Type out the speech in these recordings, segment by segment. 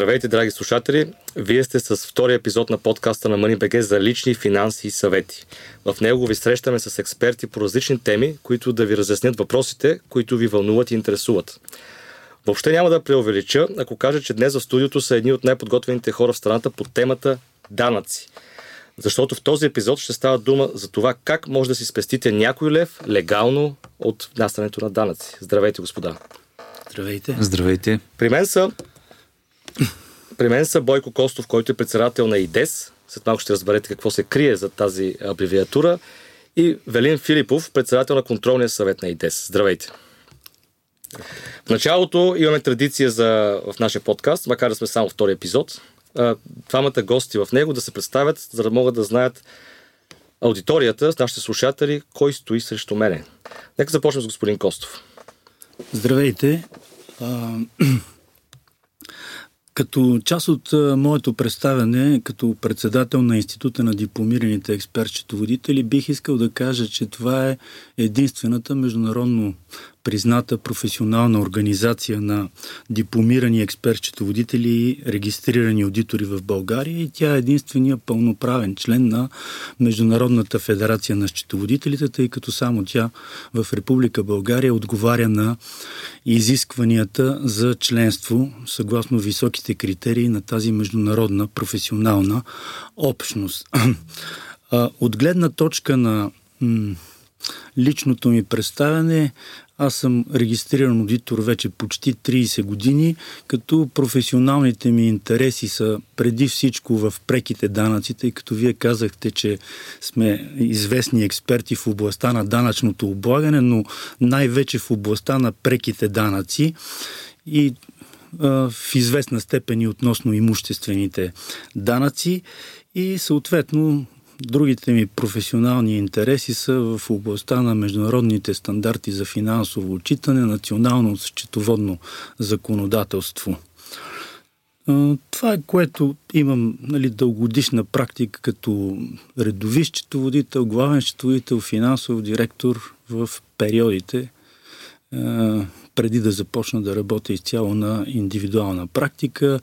Здравейте, драги слушатели! Вие сте с втория епизод на подкаста на MoneyBG за лични финанси и съвети. В него ви срещаме с експерти по различни теми, които да ви разяснят въпросите, които ви вълнуват и интересуват. Въобще няма да преувелича, ако кажа, че днес в студиото са едни от най-подготвените хора в страната по темата данъци. Защото в този епизод ще става дума за това как може да си спестите някой лев легално от внасянето на данъци. Здравейте, господа! Здравейте! Здравейте! При мен са при мен са Бойко Костов, който е председател на ИДЕС. След малко ще разберете какво се крие за тази абревиатура. И Велин Филипов, председател на контролния съвет на ИДЕС. Здравейте! В началото имаме традиция за, в нашия подкаст, макар да сме само втори епизод, двамата гости в него да се представят, за да могат да знаят аудиторията, нашите слушатели, кой стои срещу мене. Нека започнем с господин Костов. Здравейте! Като част от моето представяне, като председател на Института на дипломираните експерт-счетоводители, бих искал да кажа, че това е единствената международно призната професионална организация на дипломирани експерт-счетоводители и регистрирани аудитори в България и тя е единствения пълноправен член на Международната федерация на счетоводителите, тъй като само тя в Република България отговаря на изискванията за членство съгласно високите критерии на тази международна професионална общност. От гледна точка на личното ми представяне, аз съм регистриран аудитор вече почти 30 години, като професионалните ми интереси са преди всичко в преките данъци, тъй като вие казахте, че сме известни експерти в областта на данъчното облагане, но най-вече в областта на преките данъци и в известна степен и относно имуществените данъци. И съответно Другите ми професионални интереси са в областта на международните стандарти за финансово отчитане, национално счетоводно законодателство. Това е което имам нали, дългодишна практика като редови счетоводител, главен счетоводител, финансов директор в периодите преди да започна да работя изцяло на индивидуална практика.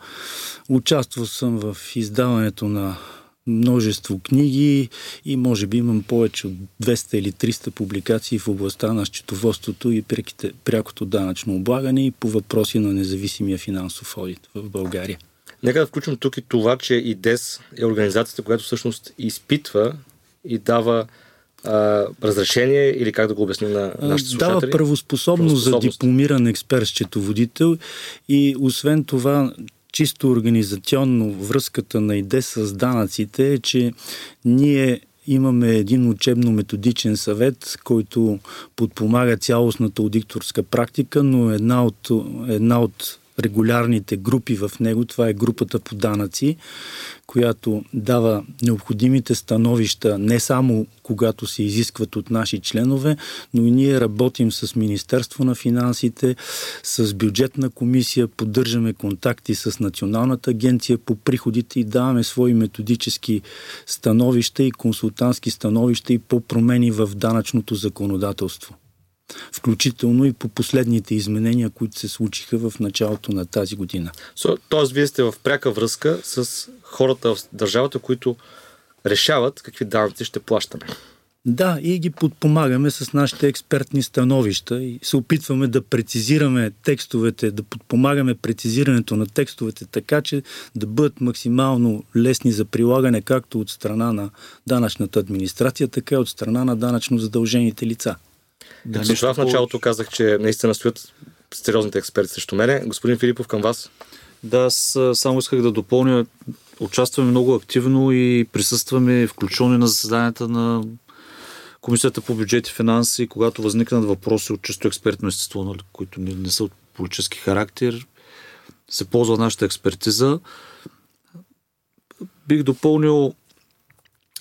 Участвал съм в издаването на множество книги и може би имам повече от 200 или 300 публикации в областта на счетоводството и преките, прякото данъчно облагане и по въпроси на независимия финансов одит в България. Нека да включим тук и това, че ИДЕС е организацията, която всъщност изпитва и дава а, разрешение или как да го обясним на нашите слушатели? Дава правоспособност за дипломиран експерт-счетоводител и освен това чисто организационно връзката на ИДЕ с данъците е, че ние имаме един учебно-методичен съвет, който подпомага цялостната аудиторска практика, но една от, една от регулярните групи в него, това е групата по данъци, която дава необходимите становища не само когато се изискват от наши членове, но и ние работим с Министерство на финансите, с бюджетна комисия, поддържаме контакти с Националната агенция по приходите и даваме свои методически становища и консултантски становища и по промени в данъчното законодателство включително и по последните изменения, които се случиха в началото на тази година. So, тоест, вие сте в пряка връзка с хората в държавата, които решават какви данъци ще плащаме. Да, и ги подпомагаме с нашите експертни становища и се опитваме да прецизираме текстовете, да подпомагаме прецизирането на текстовете така, че да бъдат максимално лесни за прилагане както от страна на данъчната администрация, така и от страна на данъчно задължените лица. Да, Като това в началото казах, че наистина стоят сериозните експерти срещу мене. Господин Филипов, към вас. Да, аз само исках да допълня. Участваме много активно и присъстваме включително и на заседанията на Комисията по бюджет и финанси, когато възникнат въпроси от чисто експертно естество, нали, които не, не са от политически характер, се ползва нашата експертиза. Бих допълнил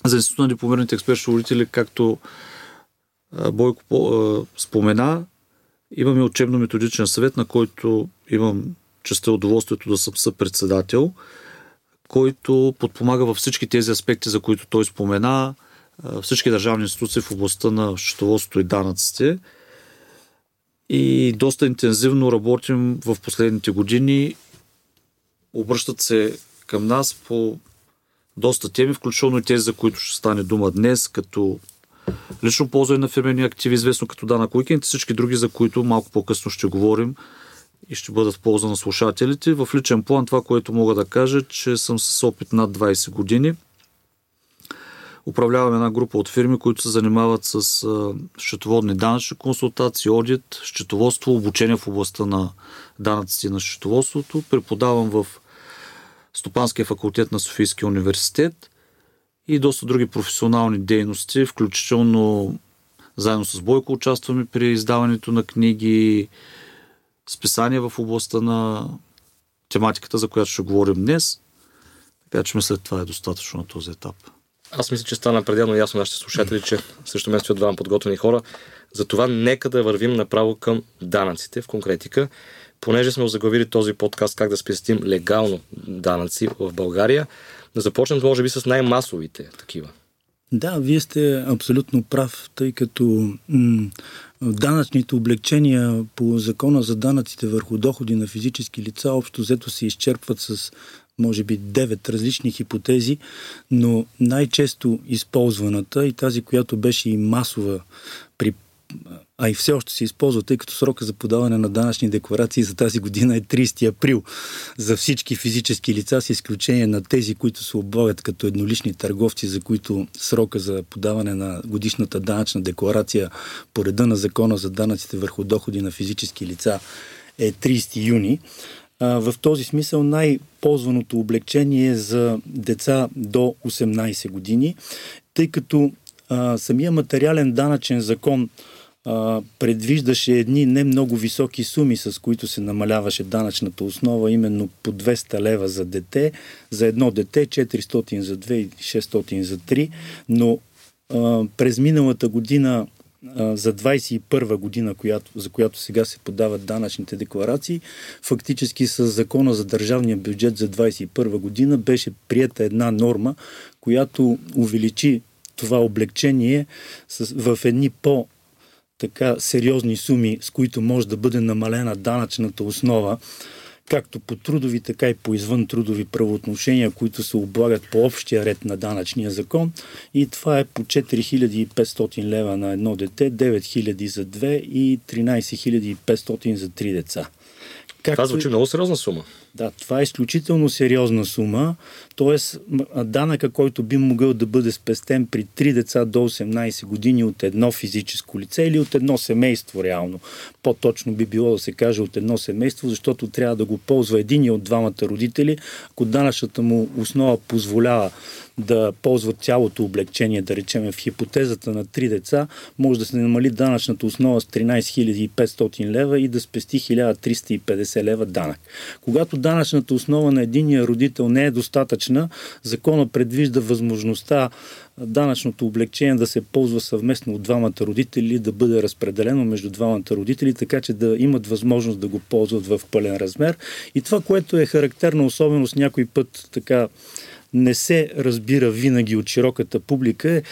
за Института на дипломираните експерти както Бойко спомена, имаме учебно-методичен съвет, на който имам честа удоволствието да съм съпредседател, който подпомага във всички тези аспекти, за които той спомена, всички държавни институции в областта на счетоводството и данъците. И доста интензивно работим в последните години обръщат се към нас по доста теми, включително и тези, за които ще стане дума днес, като лично ползване на фирмени активи, известно като данък уикенд и всички други, за които малко по-късно ще говорим и ще бъдат в полза на слушателите. В личен план това, което мога да кажа, че съм с опит над 20 години. Управлявам една група от фирми, които се занимават с счетоводни данъчни консултации, одит, счетоводство, обучение в областта на данъците на счетоводството. Преподавам в Стопанския факултет на Софийския университет и доста други професионални дейности, включително заедно с Бойко участваме при издаването на книги, списания в областта на тематиката, за която ще говорим днес. Така че мисля, това е достатъчно на този етап. Аз мисля, че стана пределно ясно нашите слушатели, че също мен стоят двама подготвени хора. Затова нека да вървим направо към данъците в конкретика. Понеже сме озаглавили този подкаст как да спестим легално данъци в България, да започнем може би с най-масовите такива. Да, вие сте абсолютно прав, тъй като м- данъчните облегчения по закона за данъците върху доходи на физически лица общо взето се изчерпват с може би 9 различни хипотези, но най-често използваната и тази, която беше и масова при а и все още се използва, тъй като срока за подаване на данъчни декларации за тази година е 30 април за всички физически лица, с изключение на тези, които се облагат като еднолични търговци, за които срока за подаване на годишната данъчна декларация по реда на закона за данъците върху доходи на физически лица е 30 юни. В този смисъл най-ползваното облегчение за деца до 18 години, тъй като самия материален данъчен закон предвиждаше едни не много високи суми, с които се намаляваше данъчната основа, именно по 200 лева за дете, за едно дете, 400 за 2 и 600 за 3, но а, през миналата година за 21 година, която, за която сега се подават данъчните декларации, фактически с закона за държавния бюджет за 21 година беше прията една норма, която увеличи това облегчение в едни по- така сериозни суми, с които може да бъде намалена данъчната основа, както по трудови, така и по извън трудови правоотношения, които се облагат по общия ред на данъчния закон. И това е по 4500 лева на едно дете, 9000 за две и 13500 за три деца. Както... Това звучи много сериозна сума. Да, това е изключително сериозна сума. Тоест, данъка, който би могъл да бъде спестен при три деца до 18 години от едно физическо лице или от едно семейство, реално. По-точно би било да се каже от едно семейство, защото трябва да го ползва един от двамата родители, ако данъчната му основа позволява да ползват цялото облегчение, да речем в хипотезата на три деца, може да се намали данъчната основа с 13 500 лева и да спести 1350 лева данък. Когато данъчната основа на единия родител не е достатъчна, закона предвижда възможността данъчното облегчение да се ползва съвместно от двамата родители, да бъде разпределено между двамата родители, така че да имат възможност да го ползват в пълен размер. И това, което е характерно, особено с някой път така не се разбира винаги от широката публика е,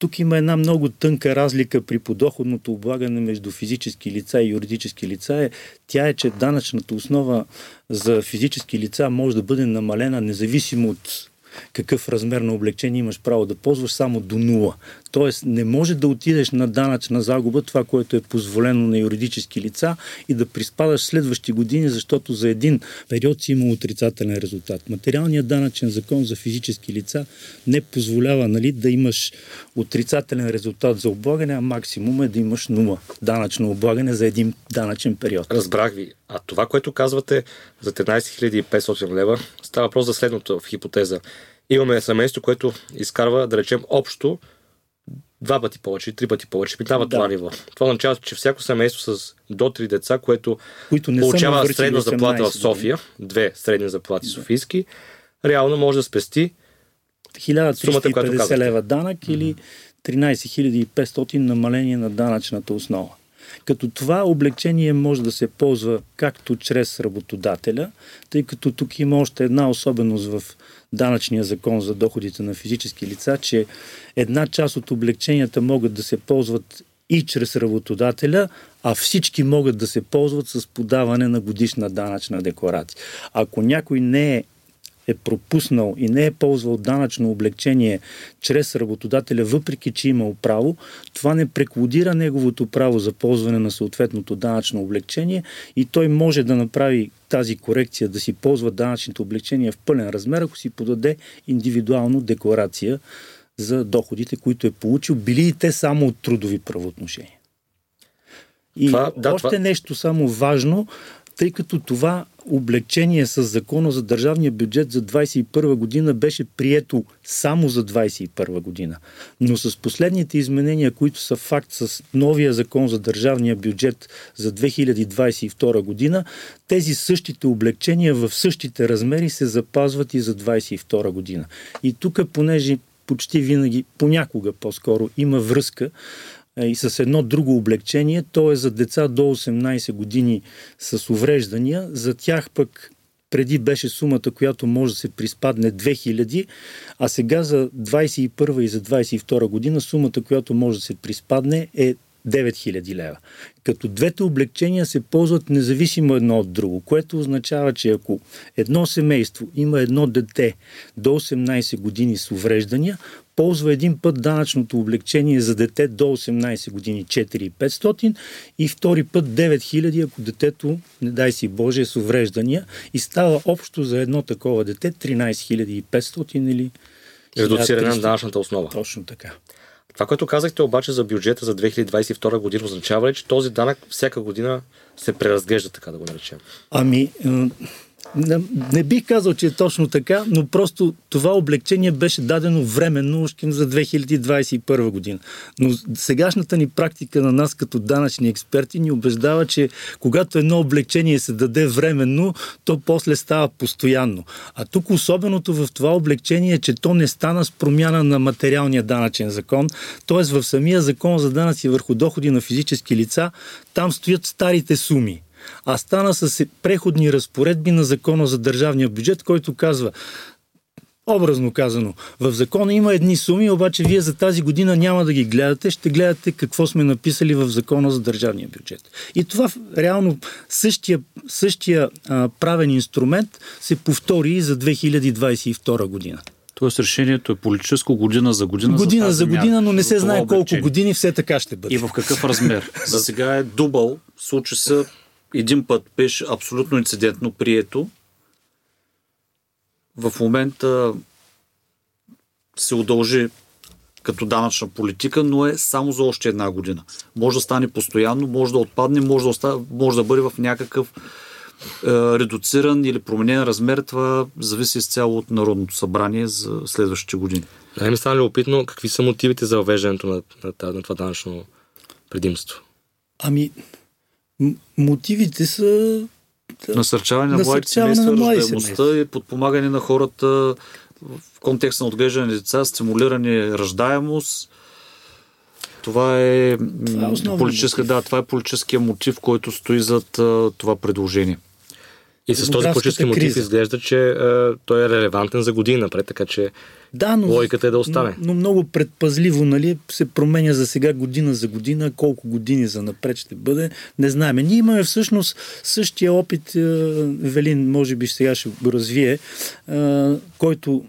тук има една много тънка разлика при подоходното облагане между физически лица и юридически лица. Е, тя е, че данъчната основа за физически лица може да бъде намалена независимо от какъв размер на облегчение имаш право да ползваш само до нула. Тоест не може да отидеш на данъчна загуба, това, което е позволено на юридически лица и да приспадаш следващи години, защото за един период си има отрицателен резултат. Материалният данъчен закон за физически лица не позволява нали, да имаш отрицателен резултат за облагане, а максимум е да имаш нула данъчно облагане за един данъчен период. Разбрах ви. А това, което казвате за 13 500 лева, става въпрос за следното в хипотеза. Имаме семейство, което изкарва, да речем, общо два пъти повече, три пъти повече. Минава да. това ниво. Това означава, че всяко семейство с до три деца, което Които не получава средна заплата в София, две средни заплати софийски, реално може да спести 1350 лева данък mm-hmm. или 13 500 намаление на данъчната основа. Като това облегчение може да се ползва както чрез работодателя, тъй като тук има още една особеност в данъчния закон за доходите на физически лица, че една част от облегченията могат да се ползват и чрез работодателя, а всички могат да се ползват с подаване на годишна данъчна декларация. Ако някой не е е пропуснал и не е ползвал данъчно облегчение чрез работодателя, въпреки че имал право, това не преклудира неговото право за ползване на съответното данъчно облегчение и той може да направи тази корекция, да си ползва данъчните облегчения в пълен размер, ако си подаде индивидуално декларация за доходите, които е получил, били и те само от трудови правоотношения. И това, да, още това... нещо само важно, тъй като това облегчение с закона за държавния бюджет за 2021 година беше прието само за 2021 година. Но с последните изменения, които са факт с новия закон за държавния бюджет за 2022 година, тези същите облегчения в същите размери се запазват и за 2022 година. И тук, понеже почти винаги, понякога по-скоро, има връзка и с едно друго облегчение. То е за деца до 18 години с увреждания. За тях пък преди беше сумата, която може да се приспадне 2000, а сега за 21 и за 22 година сумата, която може да се приспадне е 9000 лева. Като двете облегчения се ползват независимо едно от друго, което означава, че ако едно семейство има едно дете до 18 години с увреждания, ползва един път данъчното облегчение за дете до 18 години 4500 и втори път 9000, ако детето, не дай си Боже, е с увреждания и става общо за едно такова дете 13500 или Редуциране на данъчната основа. Точно така. Това, което казахте обаче за бюджета за 2022 година, означава ли, че този данък всяка година се преразглежда, така да го наречем? Ами, не, не бих казал, че е точно така, но просто това облегчение беше дадено временно още за 2021 година. Но сегашната ни практика на нас като данъчни експерти ни убеждава, че когато едно облегчение се даде временно, то после става постоянно. А тук особеното в това облегчение е, че то не стана с промяна на материалния данъчен закон, т.е. в самия закон за данъци върху доходи на физически лица, там стоят старите суми а стана с преходни разпоредби на закона за държавния бюджет, който казва Образно казано, в закона има едни суми, обаче вие за тази година няма да ги гледате, ще гледате какво сме написали в закона за държавния бюджет. И това реално същия, същия а, правен инструмент се повтори и за 2022 година. Тоест решението е политическо година за година. Година за, за година, но не се знае колко години все така ще бъде. И в какъв размер. за сега е дубъл, случи се един път беше абсолютно инцидентно прието. В момента се удължи като данъчна политика, но е само за още една година. Може да стане постоянно, може да отпадне, може да, остав... може да бъде в някакъв е, редуциран или променен размер. Това зависи изцяло от Народното събрание за следващите години. Не ми стана любопитно какви са мотивите за въвеждането на, на, на това данъчно предимство. Ами, мотивите са насърчаване на младите семейства, раждаемостта и подпомагане на хората в контекста на отглеждане на деца, стимулиране раждаемост. Това е, това е политическа, да, това е политическия мотив, който стои зад това предложение. И с този политически мотив криза. изглежда, че а, той е релевантен за година напред, така че да, но, логиката е да остане. Но, но много предпазливо нали, се променя за сега година за година, колко години за напред ще бъде, не знаем. Ние имаме всъщност същия опит, Велин може би сега ще го развие, който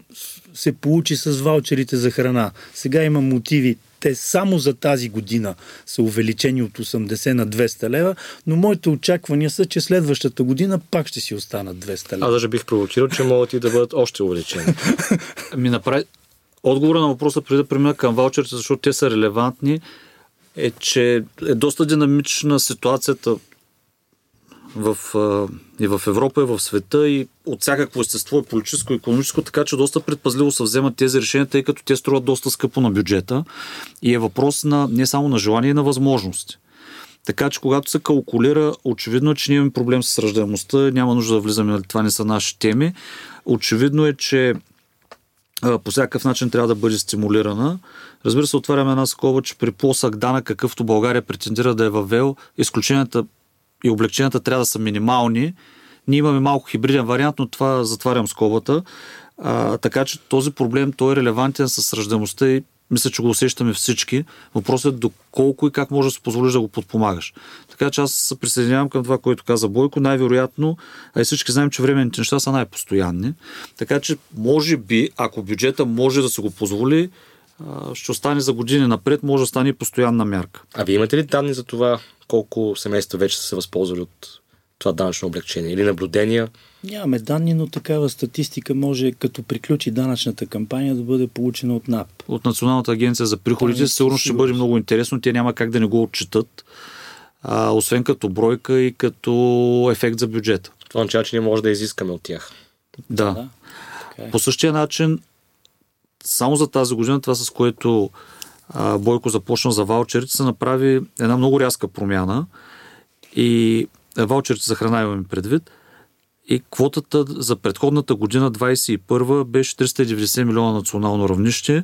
се получи с ваучерите за храна. Сега има мотиви те само за тази година са увеличени от 80 на 200 лева, но моите очаквания са, че следващата година пак ще си останат 200 лева. Аз даже бих провокирал, че могат и да бъдат още увеличени. Ами направи... Отговора на въпроса, преди да премина към ваучерите, защото те са релевантни, е, че е доста динамична ситуацията в, и в Европа, и в света, и от всякакво естество, и политическо, и економическо, така че доста предпазливо се вземат тези решения, тъй като те струват доста скъпо на бюджета и е въпрос на, не само на желание, и на възможности. Така че когато се калкулира, очевидно е, че ние имаме проблем с ръждаемостта, няма нужда да влизаме, нали, това не са наши теми. Очевидно е, че по всякакъв начин трябва да бъде стимулирана. Разбира се, отваряме една скоба, че при плосък дана, какъвто България претендира да е въвел, изключенията и облегченията трябва да са минимални. Ние имаме малко хибриден вариант, но това затварям скобата. А, така че този проблем той е релевантен с ръждаемостта и мисля, че го усещаме всички. Въпросът е доколко и как може да се позволиш да го подпомагаш. Така че аз се присъединявам към това, което каза Бойко. Най-вероятно, а и всички знаем, че временните неща са най-постоянни. Така че, може би, ако бюджета може да се го позволи, ще остане за години напред, може да стане и постоянна мярка. А вие имате ли данни за това колко семейства вече са се възползвали от това данъчно облегчение или наблюдения? Нямаме данни, но такава статистика може, като приключи данъчната кампания, да бъде получена от НАП. От Националната агенция за приходите, да, сигурно ще бъде много интересно. Те няма как да не го отчитат, а, освен като бройка и като ефект за бюджета. Това означава, че ние може да изискаме от тях. Да. да е. По същия начин, само за тази година, това с което а, Бойко започна за ваучерите, се направи една много рязка промяна и ваучерите за храна имаме предвид. И квотата за предходната година, 21 беше 390 милиона национално равнище.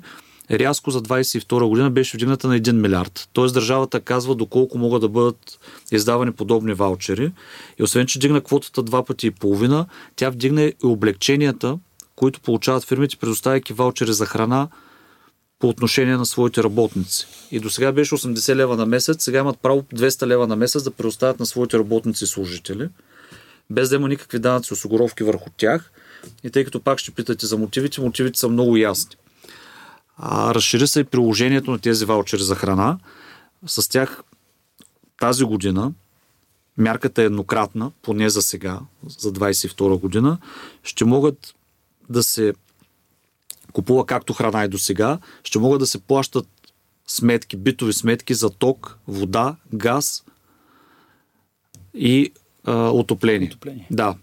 Рязко за 22 година беше вдигната на 1 милиард. Тоест държавата казва доколко могат да бъдат издавани подобни ваучери. И освен, че дигна квотата два пъти и половина, тя вдигна и облегченията, които получават фирмите, предоставяйки ваучери за храна по отношение на своите работници. И до сега беше 80 лева на месец, сега имат право 200 лева на месец да предоставят на своите работници и служители, без да има никакви данъци осигуровки върху тях. И тъй като пак ще питате за мотивите, мотивите са много ясни. А, разшири се и приложението на тези ваучери за храна. С тях тази година мярката е еднократна, поне за сега, за 22 година, ще могат да се купува както храна и до сега, ще могат да се плащат сметки, битови сметки за ток, вода, газ и а, отопление. отопление. Да.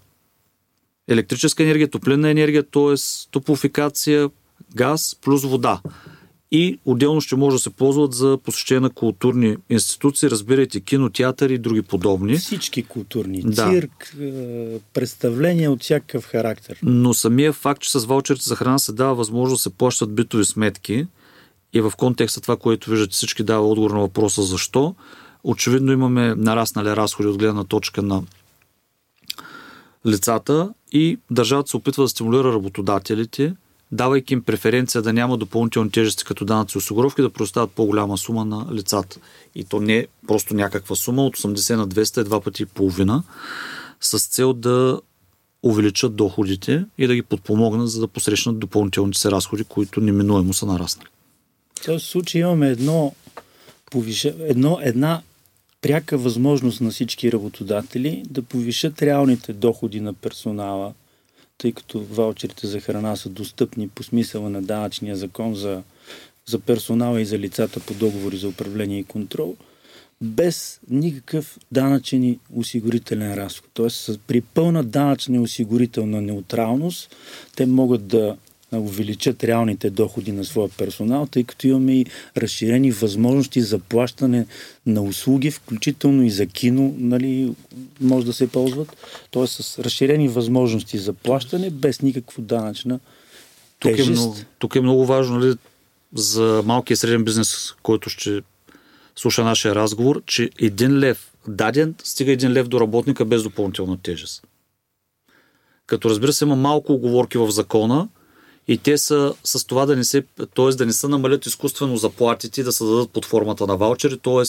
Електрическа енергия, топлинна енергия, т.е. топлофикация, газ плюс вода и отделно ще може да се ползват за посещение на културни институции, разбирайте кино, театър и други подобни. Всички културни. Да. Цирк, е, представления от всякакъв характер. Но самия факт, че с ваучерите за храна се дава възможност да се плащат битови сметки и в контекста това, което виждате всички дава отговор на въпроса защо, очевидно имаме нараснали разходи от гледна точка на лицата и държавата се опитва да стимулира работодателите – давайки им преференция да няма допълнителни тежести като данъци и осигуровки, да предоставят по-голяма сума на лицата. И то не просто някаква сума, от 80 на 200 е два пъти и половина, с цел да увеличат доходите и да ги подпомогнат, за да посрещнат допълнителните се разходи, които неминуемо са нараснали. В този случай имаме едно, повише, едно, една пряка възможност на всички работодатели да повишат реалните доходи на персонала тъй като ваучерите за храна са достъпни по смисъла на данъчния закон за, за персонала и за лицата по договори за управление и контрол, без никакъв данъчен и осигурителен разход. Тоест, при пълна данъчна и осигурителна неутралност, те могат да увеличат реалните доходи на своя персонал, тъй като имаме и разширени възможности за плащане на услуги, включително и за кино, нали, може да се ползват. Тоест с разширени възможности за плащане, без никакво данъчна тук е, много, тук е много важно ли, нали, за малкия и среден бизнес, който ще слуша нашия разговор, че един лев даден стига един лев до работника без допълнителна тежест. Като разбира се, има малко оговорки в закона, и те са с това да не се, т.е. да не се намалят изкуствено заплатите, да се дадат под формата на ваучери, т.е.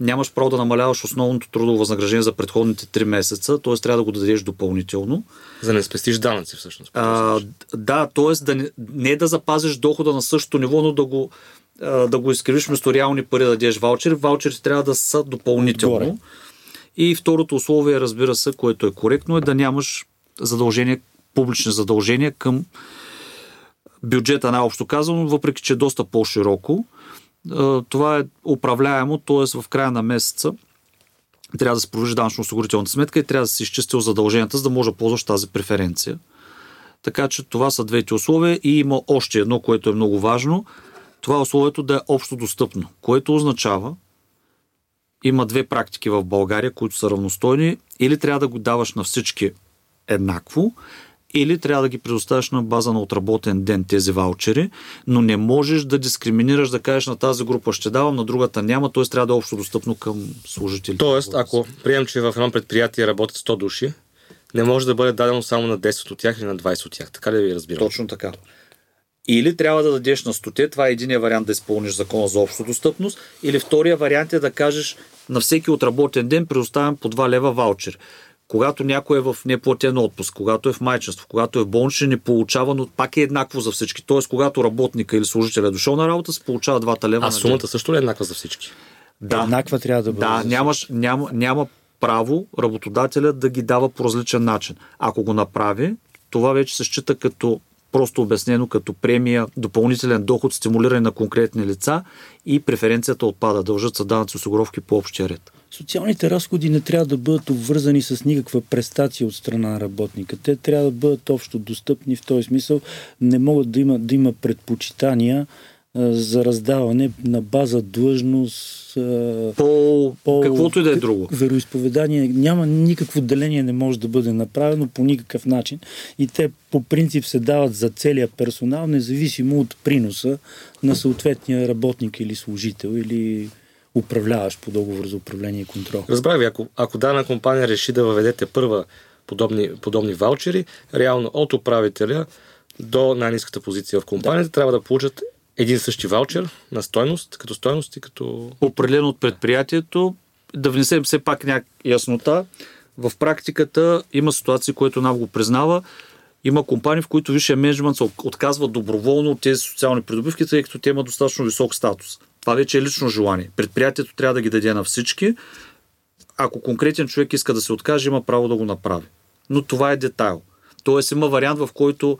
нямаш право да намаляваш основното трудово възнаграждение за предходните 3 месеца, т.е. трябва да го дадеш допълнително. За да не спестиш данъци всъщност. А, да, т.е. Да не, не да запазиш дохода на същото ниво, но да го, да го изкривиш вместо реални пари да дадеш ваучери. Ваучерите трябва да са допълнително. И второто условие, разбира се, което е коректно, е да нямаш задължения, публични задължения към бюджета най-общо казано, въпреки че е доста по-широко. Това е управляемо, т.е. в края на месеца трябва да се провежда данъчно-осигурителната сметка и трябва да се изчисти задълженията, за да може да ползваш тази преференция. Така че това са двете условия и има още едно, което е много важно. Това е условието да е общо достъпно, което означава, има две практики в България, които са равностойни. Или трябва да го даваш на всички еднакво, или трябва да ги предоставяш на база на отработен ден тези ваучери, но не можеш да дискриминираш, да кажеш на тази група ще давам, на другата няма, т.е. трябва да е общо достъпно към служителите. Тоест, ако приемем, че в едно предприятие работят 100 души, не може да бъде дадено само на 10 от тях или на 20 от тях. Така ли ви разбирам? Точно така. Или трябва да дадеш на стоте, това е единия вариант да изпълниш закона за обща достъпност, или втория вариант е да кажеш на всеки отработен ден предоставям по 2 лева ваучер. Когато някой е в неплатен отпуск, когато е в майчинство, когато е в болничен, не получава, но пак е еднакво за всички. Тоест, когато работника или служителя е дошъл на работа, се получава 2 лева. А сумата също ли е еднаква за всички? Да. Еднаква трябва да бъде. Да, нямаш, няма, няма право работодателя да ги дава по различен начин. Ако го направи, това вече се счита като просто обяснено като премия, допълнителен доход, стимулиране на конкретни лица и преференцията отпада. Дължат са данъци осигуровки по общия ред. Социалните разходи не трябва да бъдат обвързани с никаква престация от страна на работника. Те трябва да бъдат общо достъпни в този смисъл. Не могат да има, да има предпочитания за раздаване на база длъжност, по, по каквото и да е друго. Вероисповедание. Няма никакво деление, не може да бъде направено по никакъв начин. И те по принцип се дават за целия персонал, независимо от приноса на съответния работник или служител или управляваш по договор за управление и контрол. Разбрах ви, ако, ако дана компания реши да въведете първа подобни, подобни ваучери, реално от управителя до най-низката позиция в компанията да. трябва да получат един същи ваучер на стойност, като стойност и като... Определено от предприятието, да внесем все пак някаква яснота. В практиката има ситуации, които НАВ го признава. Има компании, в които висшия менеджмент се отказва доброволно от тези социални придобивки, тъй като те имат достатъчно висок статус. Това вече е лично желание. Предприятието трябва да ги даде на всички. Ако конкретен човек иска да се откаже, има право да го направи. Но това е детайл. Тоест има вариант, в който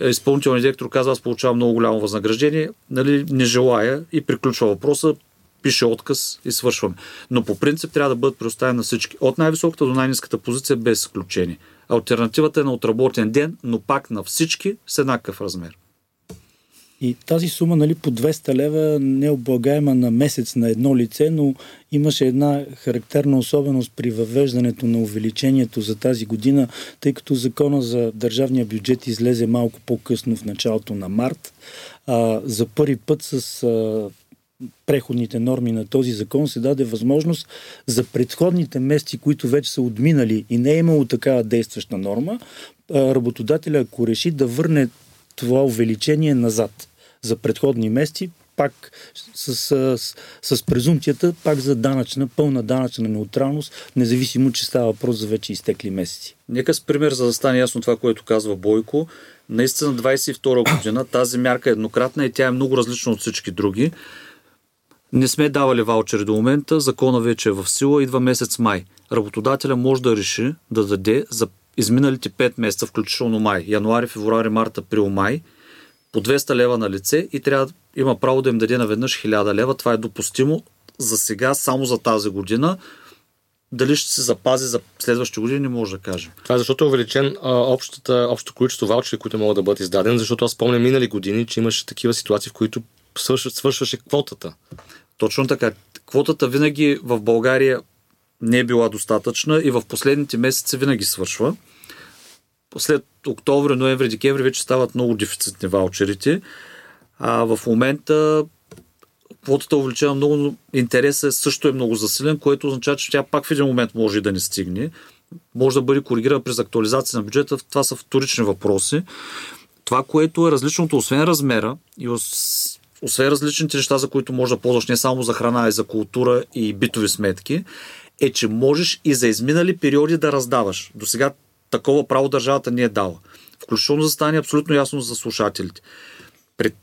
изпълнителният директор казва, аз получавам много голямо възнаграждение, нали, не желая и приключва въпроса, пише отказ и свършваме. Но по принцип трябва да бъдат предоставени на всички. От най-високата до най-низката позиция без изключение. Альтернативата е на отработен ден, но пак на всички с еднакъв размер. И тази сума нали, по 200 лева не облагаема на месец на едно лице, но имаше една характерна особеност при въвеждането на увеличението за тази година, тъй като закона за държавния бюджет излезе малко по-късно в началото на март. А, за първи път с а, преходните норми на този закон се даде възможност за предходните месеци, които вече са отминали и не е имало такава действаща норма, работодателя, ако реши да върне това увеличение назад за предходни месеци, пак с, с, с, с презумцията, пак за данъчна, пълна данъчна неутралност, независимо, че става въпрос за вече изтекли месеци. Нека с пример, за да стане ясно това, което казва Бойко. Наистина 22 година тази мярка е еднократна и тя е много различна от всички други. Не сме давали ваучери до момента, закона вече е в сила, идва месец май. Работодателя може да реши да даде за изминалите 5 месеца, включително май, януари, февруари, март, април, май, по 200 лева на лице и трябва има право да им даде наведнъж 1000 лева. Това е допустимо за сега, само за тази година. Дали ще се запази за следващите години, не може да кажем. Това е защото е увеличен а, общата, общото количество ваучери, които могат да бъдат издадени, защото аз спомням минали години, че имаше такива ситуации, в които свършваше, квотата. Точно така. Квотата винаги в България не е била достатъчна и в последните месеци винаги свършва. След октомври, ноември, декември вече стават много дефицитни ваучерите. А в момента квотата е увеличена много, но интересът също е много засилен, което означава, че тя пак в един момент може и да не стигне. Може да бъде коригирана през актуализация на бюджета. Това са вторични въпроси. Това, което е различното, освен размера и освен различните неща, за които може да ползваш не само за храна, а и за култура и битови сметки, е, че можеш и за изминали периоди да раздаваш. До сега такова право държавата не е дала. Включително за стане абсолютно ясно за слушателите. Пред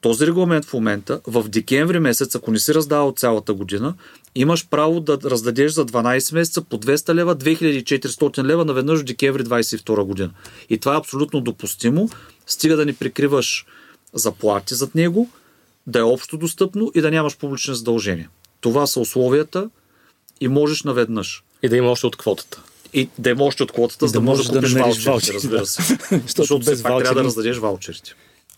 този регламент в момента, в декември месец, ако не си раздавал цялата година, имаш право да раздадеш за 12 месеца по 200 лева, 2400 лева наведнъж в декември 22 година. И това е абсолютно допустимо, стига да не прикриваш заплати зад него, да е общо достъпно и да нямаш публични задължения. Това са условията и можеш наведнъж. И да има още от квотата. И да има още от квотата, за да, да можеш да купиш да ваучерите, ваучери, разбира се. Защото без ваучери... трябва да раздадеш ваучерите.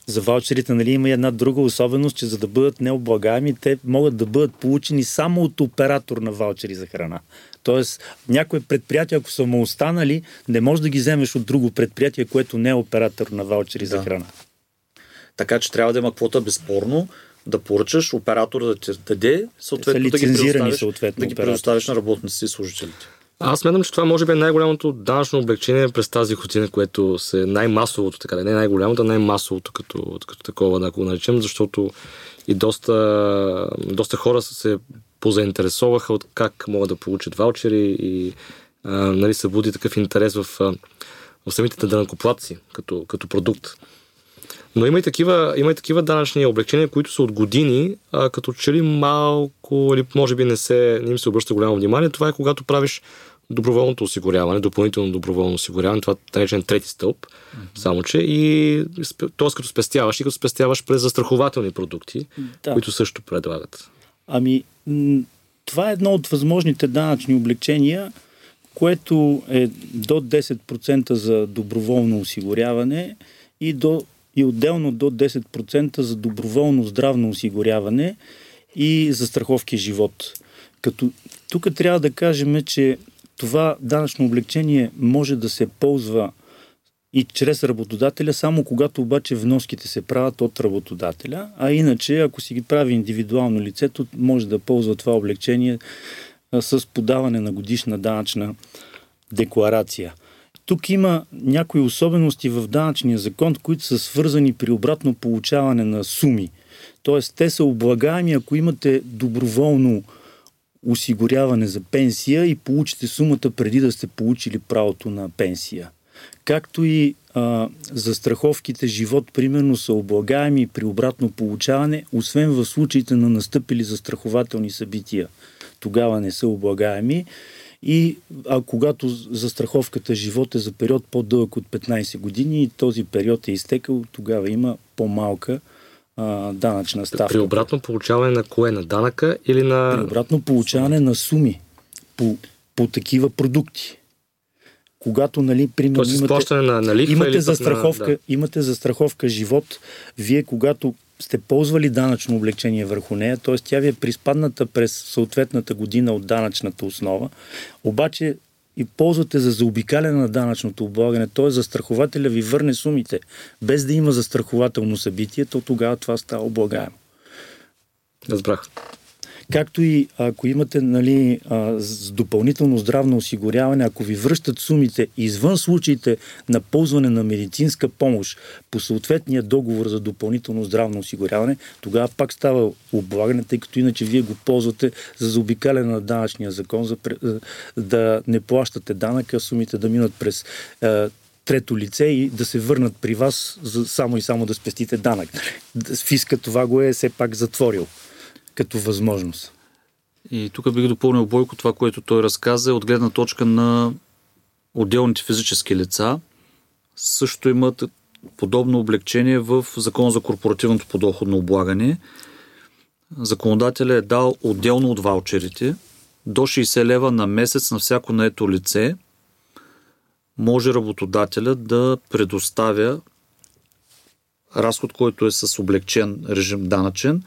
За ваучерите нали, има една друга особеност, че за да бъдат необлагаеми, те могат да бъдат получени само от оператор на ваучери за храна. Тоест, някои предприятия, ако са му останали, не можеш да ги вземеш от друго предприятие, което не е оператор на ваучери да. за храна. Така че трябва да има квота безспорно, да поръчаш оператор да ти даде, съответно да ги предоставиш, съответно, да ги предоставиш на работниците и служителите. Аз смятам, че това може би е най-голямото данъчно облегчение през тази година, което се най-масовото, така да не най-голямото, а най-масовото като, като такова, да го наречем, защото и доста, доста хора се позаинтересоваха от как могат да получат ваучери и а, нали, събуди такъв интерес в, в самите данъкоплатци като, като продукт. Но има и такива, има и такива данъчни облегчения, които са от години, а, като че ли малко или може би не, се, не им се обръща голямо внимание. Това е когато правиш доброволното осигуряване, допълнително доброволно осигуряване, това е наречен трети стълб, mm-hmm. само че и т.е. като спестяваш и като спестяваш през застрахователни продукти, да. които също предлагат. Ами, това е едно от възможните данъчни облегчения, което е до 10% за доброволно осигуряване и, до, и отделно до 10% за доброволно здравно осигуряване и за страховки живот. Като тук трябва да кажем, че това данъчно облегчение може да се ползва и чрез работодателя, само когато обаче вноските се правят от работодателя, а иначе, ако си ги прави индивидуално лицето, може да ползва това облегчение с подаване на годишна данъчна декларация. Тук има някои особености в данъчния закон, които са свързани при обратно получаване на суми. Тоест, те са облагаеми, ако имате доброволно осигуряване за пенсия и получите сумата преди да сте получили правото на пенсия. Както и а, за страховките живот, примерно, са облагаеми при обратно получаване, освен в случаите на настъпили застрахователни събития. Тогава не са облагаеми. И а когато застраховката живот е за период по-дълъг от 15 години и този период е изтекал, тогава има по-малка а, данъчна ставка. При обратно получаване на кое? На данъка или на... При обратно получаване на суми по, по такива продукти. Когато, нали, примерно, имате, на, на лихва имате, застраховка, на, да. имате застраховка живот, вие когато сте ползвали данъчно облегчение върху нея, т.е. тя ви е приспадната през съответната година от данъчната основа, обаче и ползвате за заобикаляне на данъчното облагане, т.е. застрахователя ви върне сумите, без да има застрахователно събитие, то тогава това става облагаемо. Разбрах. Както и ако имате нали, с допълнително здравно осигуряване, ако ви връщат сумите извън случаите на ползване на медицинска помощ по съответния договор за допълнително здравно осигуряване, тогава пак става облагане, тъй като иначе вие го ползвате за заобикаляне на данъчния закон, за да не плащате данъка, сумите да минат през трето лице и да се върнат при вас за, само и само да спестите данък. Фиска това го е все пак затворил като възможност. И тук бих допълнил Бойко това, което той разказа, от гледна точка на отделните физически лица. Също имат подобно облегчение в Закон за корпоративното подоходно облагане. Законодателя е дал отделно от ваучерите до 60 лева на месец на всяко наето лице може работодателя да предоставя разход, който е с облегчен режим данъчен,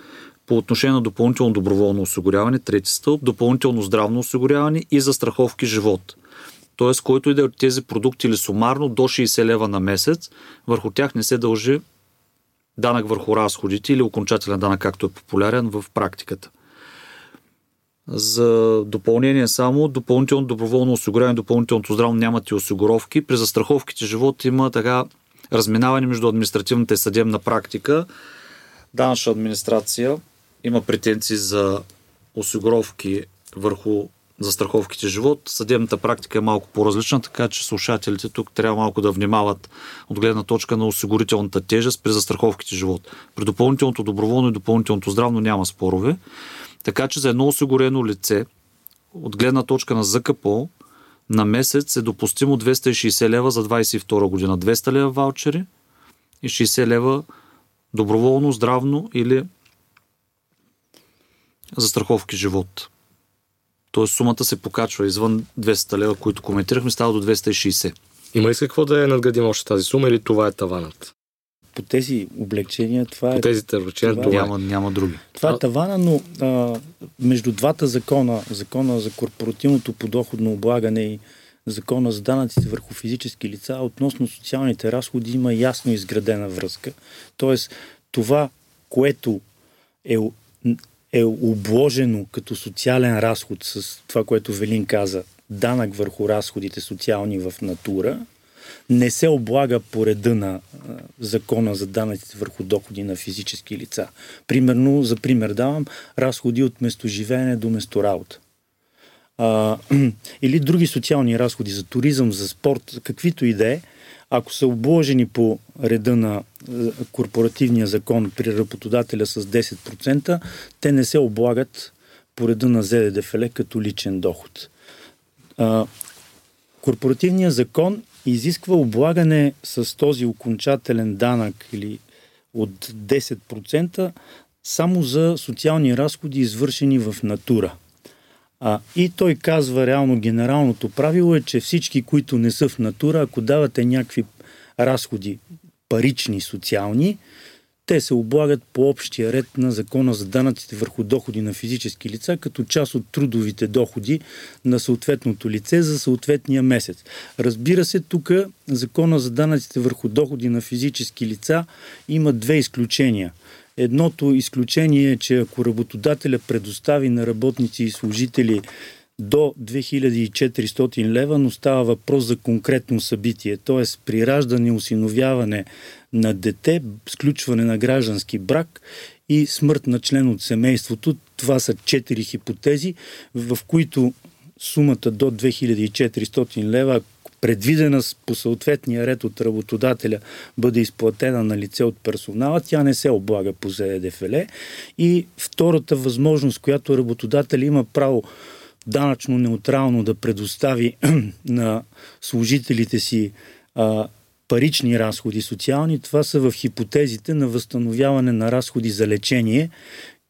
по отношение на допълнително доброволно осигуряване, трети стълб, допълнително здравно осигуряване и за страховки живот. Тоест, който и да е от тези продукти или сумарно до 60 лева на месец, върху тях не се дължи данък върху разходите или окончателен данък, както е популярен в практиката. За допълнение само, допълнително доброволно осигуряване, допълнителното здравно нямат и осигуровки. При застраховките живот има така разминаване между административната и съдебна практика. Данъчна администрация има претенции за осигуровки върху застраховките живот. Съдебната практика е малко по-различна, така че слушателите тук трябва малко да внимават от гледна точка на осигурителната тежест при застраховките живот. При допълнителното доброволно и допълнителното здравно няма спорове. Така че за едно осигурено лице, от гледна точка на ЗКПО, на месец е допустимо 260 лева за 22 година. 200 лева ваучери и 60 лева доброволно, здравно или за страховки живот. Тоест сумата се покачва извън 200 лева, които коментирахме, става до 260. Има ли какво да е надградим още тази сума или това е таванът? По тези облегчения това По е... тези облегчения това, това е. Няма, няма други. Това е тавана, но а, между двата закона, закона за корпоративното подоходно облагане и закона за данъците върху физически лица, относно социалните разходи има ясно изградена връзка. Тоест, това, което е е обложено като социален разход с това, което Велин каза, данък върху разходите социални в натура, не се облага по реда на а, закона за данъците върху доходи на физически лица. Примерно, за пример давам, разходи от местоживеене до месторабота. А, или други социални разходи за туризъм, за спорт, каквито и да е, ако са обложени по реда на корпоративния закон при работодателя с 10%, те не се облагат по реда на ЗДДФЛ като личен доход. А, корпоративният закон изисква облагане с този окончателен данък или от 10% само за социални разходи, извършени в натура. А, и той казва реално генералното правило е, че всички, които не са в натура, ако давате някакви разходи, парични, социални, те се облагат по общия ред на закона за данъците върху доходи на физически лица, като част от трудовите доходи на съответното лице за съответния месец. Разбира се, тук закона за данъците върху доходи на физически лица има две изключения. Едното изключение е, че ако работодателя предостави на работници и служители до 2400 лева, но става въпрос за конкретно събитие, т.е. при раждане, осиновяване на дете, сключване на граждански брак и смърт на член от семейството. Това са четири хипотези, в които сумата до 2400 лева, предвидена по съответния ред от работодателя, бъде изплатена на лице от персонала, тя не се облага по ЗДФЛ. И втората възможност, която работодател има право данъчно неутрално да предостави на служителите си а, парични разходи социални, това са в хипотезите на възстановяване на разходи за лечение,